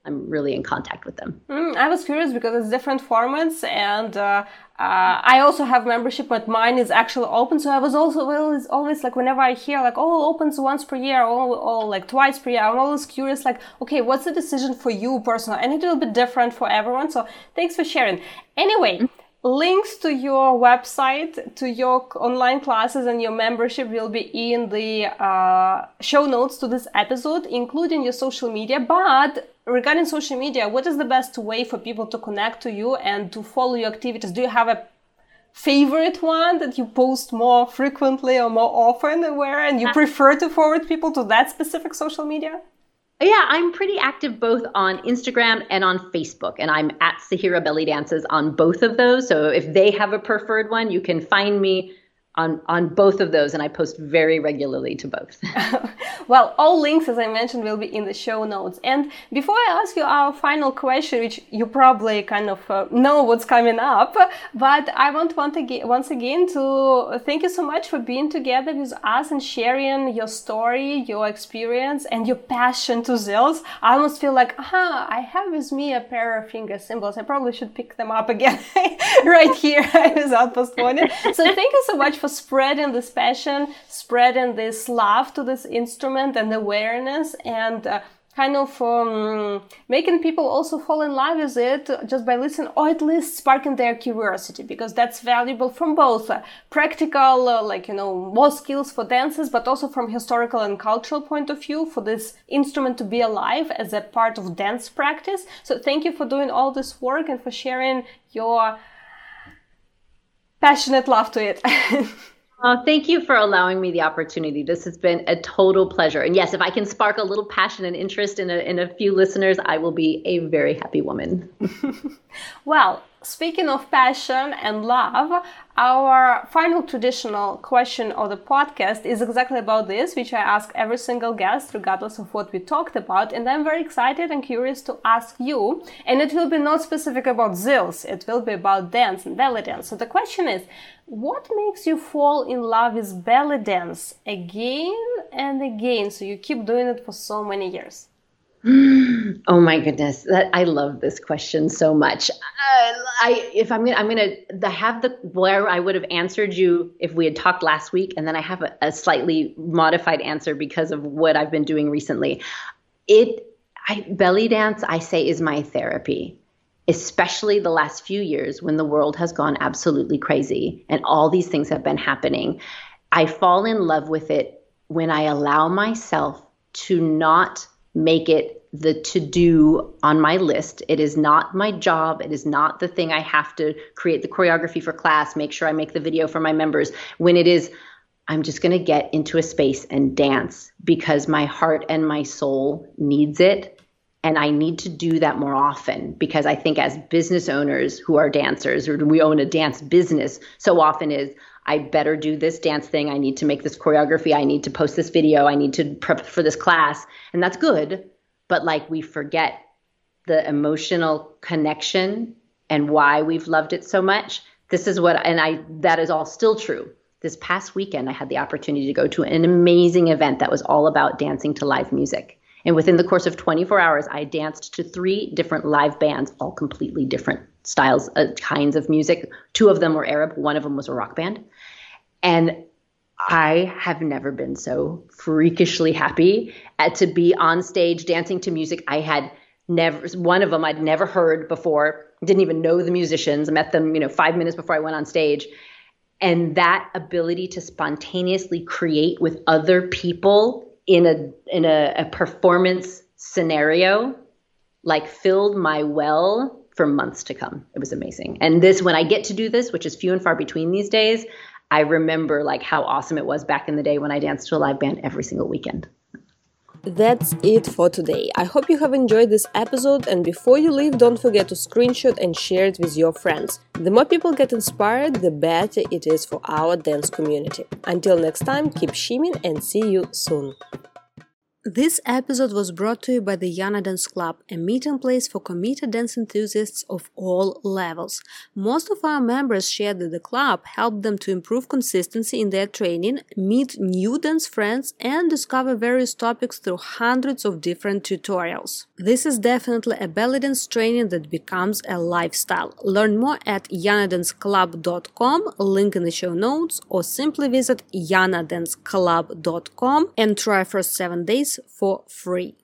I'm really in contact with them. Mm, I was curious because it's different formats, and uh, uh, I also have membership, but mine is actually open. So I was also always, always like whenever I hear like oh opens once per year or, like twice per year, I'm always curious like okay what's the decision for you personally, and a little bit different for everyone. So thanks for sharing. Anyway. Mm-hmm links to your website, to your online classes and your membership will be in the uh, show notes to this episode, including your social media. But regarding social media, what is the best way for people to connect to you and to follow your activities? Do you have a favorite one that you post more frequently or more often where and you uh, prefer to forward people to that specific social media? Yeah, I'm pretty active both on Instagram and on Facebook, and I'm at Sahira Belly Dances on both of those. So if they have a preferred one, you can find me on on both of those and i post very regularly to both. Well all links as i mentioned will be in the show notes. And before i ask you our final question which you probably kind of uh, know what's coming up but i want once again, once again to thank you so much for being together with us and sharing your story your experience and your passion to zills i almost feel like aha i have with me a pair of finger cymbals. I probably should pick them up again right here. Without postponing. So thank you so much for for spreading this passion, spreading this love to this instrument and awareness and uh, kind of um, making people also fall in love with it just by listening or at least sparking their curiosity because that's valuable from both uh, practical uh, like you know more skills for dancers but also from historical and cultural point of view for this instrument to be alive as a part of dance practice. So thank you for doing all this work and for sharing your passionate love to it. Oh, thank you for allowing me the opportunity. This has been a total pleasure. And yes, if I can spark a little passion and interest in a, in a few listeners, I will be a very happy woman. well, speaking of passion and love, our final traditional question of the podcast is exactly about this, which I ask every single guest, regardless of what we talked about. And I'm very excited and curious to ask you. And it will be not specific about Zills, it will be about dance and belly dance. So the question is, what makes you fall in love with belly dance again and again? So you keep doing it for so many years. Oh my goodness, that I love this question so much. Uh, I if I'm gonna I'm gonna have the where I would have answered you if we had talked last week, and then I have a, a slightly modified answer because of what I've been doing recently. It I, belly dance I say is my therapy, especially the last few years when the world has gone absolutely crazy and all these things have been happening. I fall in love with it when I allow myself to not make it the to do on my list. It is not my job. It is not the thing I have to create the choreography for class, make sure I make the video for my members. When it is, I'm just going to get into a space and dance because my heart and my soul needs it. And I need to do that more often because I think as business owners who are dancers or we own a dance business, so often is I better do this dance thing. I need to make this choreography. I need to post this video. I need to prep for this class. And that's good but like we forget the emotional connection and why we've loved it so much. This is what, and I, that is all still true. This past weekend, I had the opportunity to go to an amazing event that was all about dancing to live music. And within the course of 24 hours, I danced to three different live bands, all completely different styles, uh, kinds of music. Two of them were Arab, one of them was a rock band. And I have never been so freakishly happy at to be on stage dancing to music I had never one of them I'd never heard before, didn't even know the musicians, I met them, you know, 5 minutes before I went on stage. And that ability to spontaneously create with other people in a in a, a performance scenario like filled my well for months to come. It was amazing. And this when I get to do this, which is few and far between these days, I remember like how awesome it was back in the day when I danced to a live band every single weekend. That's it for today. I hope you have enjoyed this episode and before you leave don't forget to screenshot and share it with your friends. The more people get inspired, the better it is for our dance community. Until next time, keep shimming and see you soon. This episode was brought to you by the Yana Dance Club, a meeting place for committed dance enthusiasts of all levels. Most of our members shared that the club helped them to improve consistency in their training, meet new dance friends, and discover various topics through hundreds of different tutorials. This is definitely a belly dance training that becomes a lifestyle. Learn more at yanadanceclub.com, link in the show notes, or simply visit yanadanceclub.com and try for seven days for free.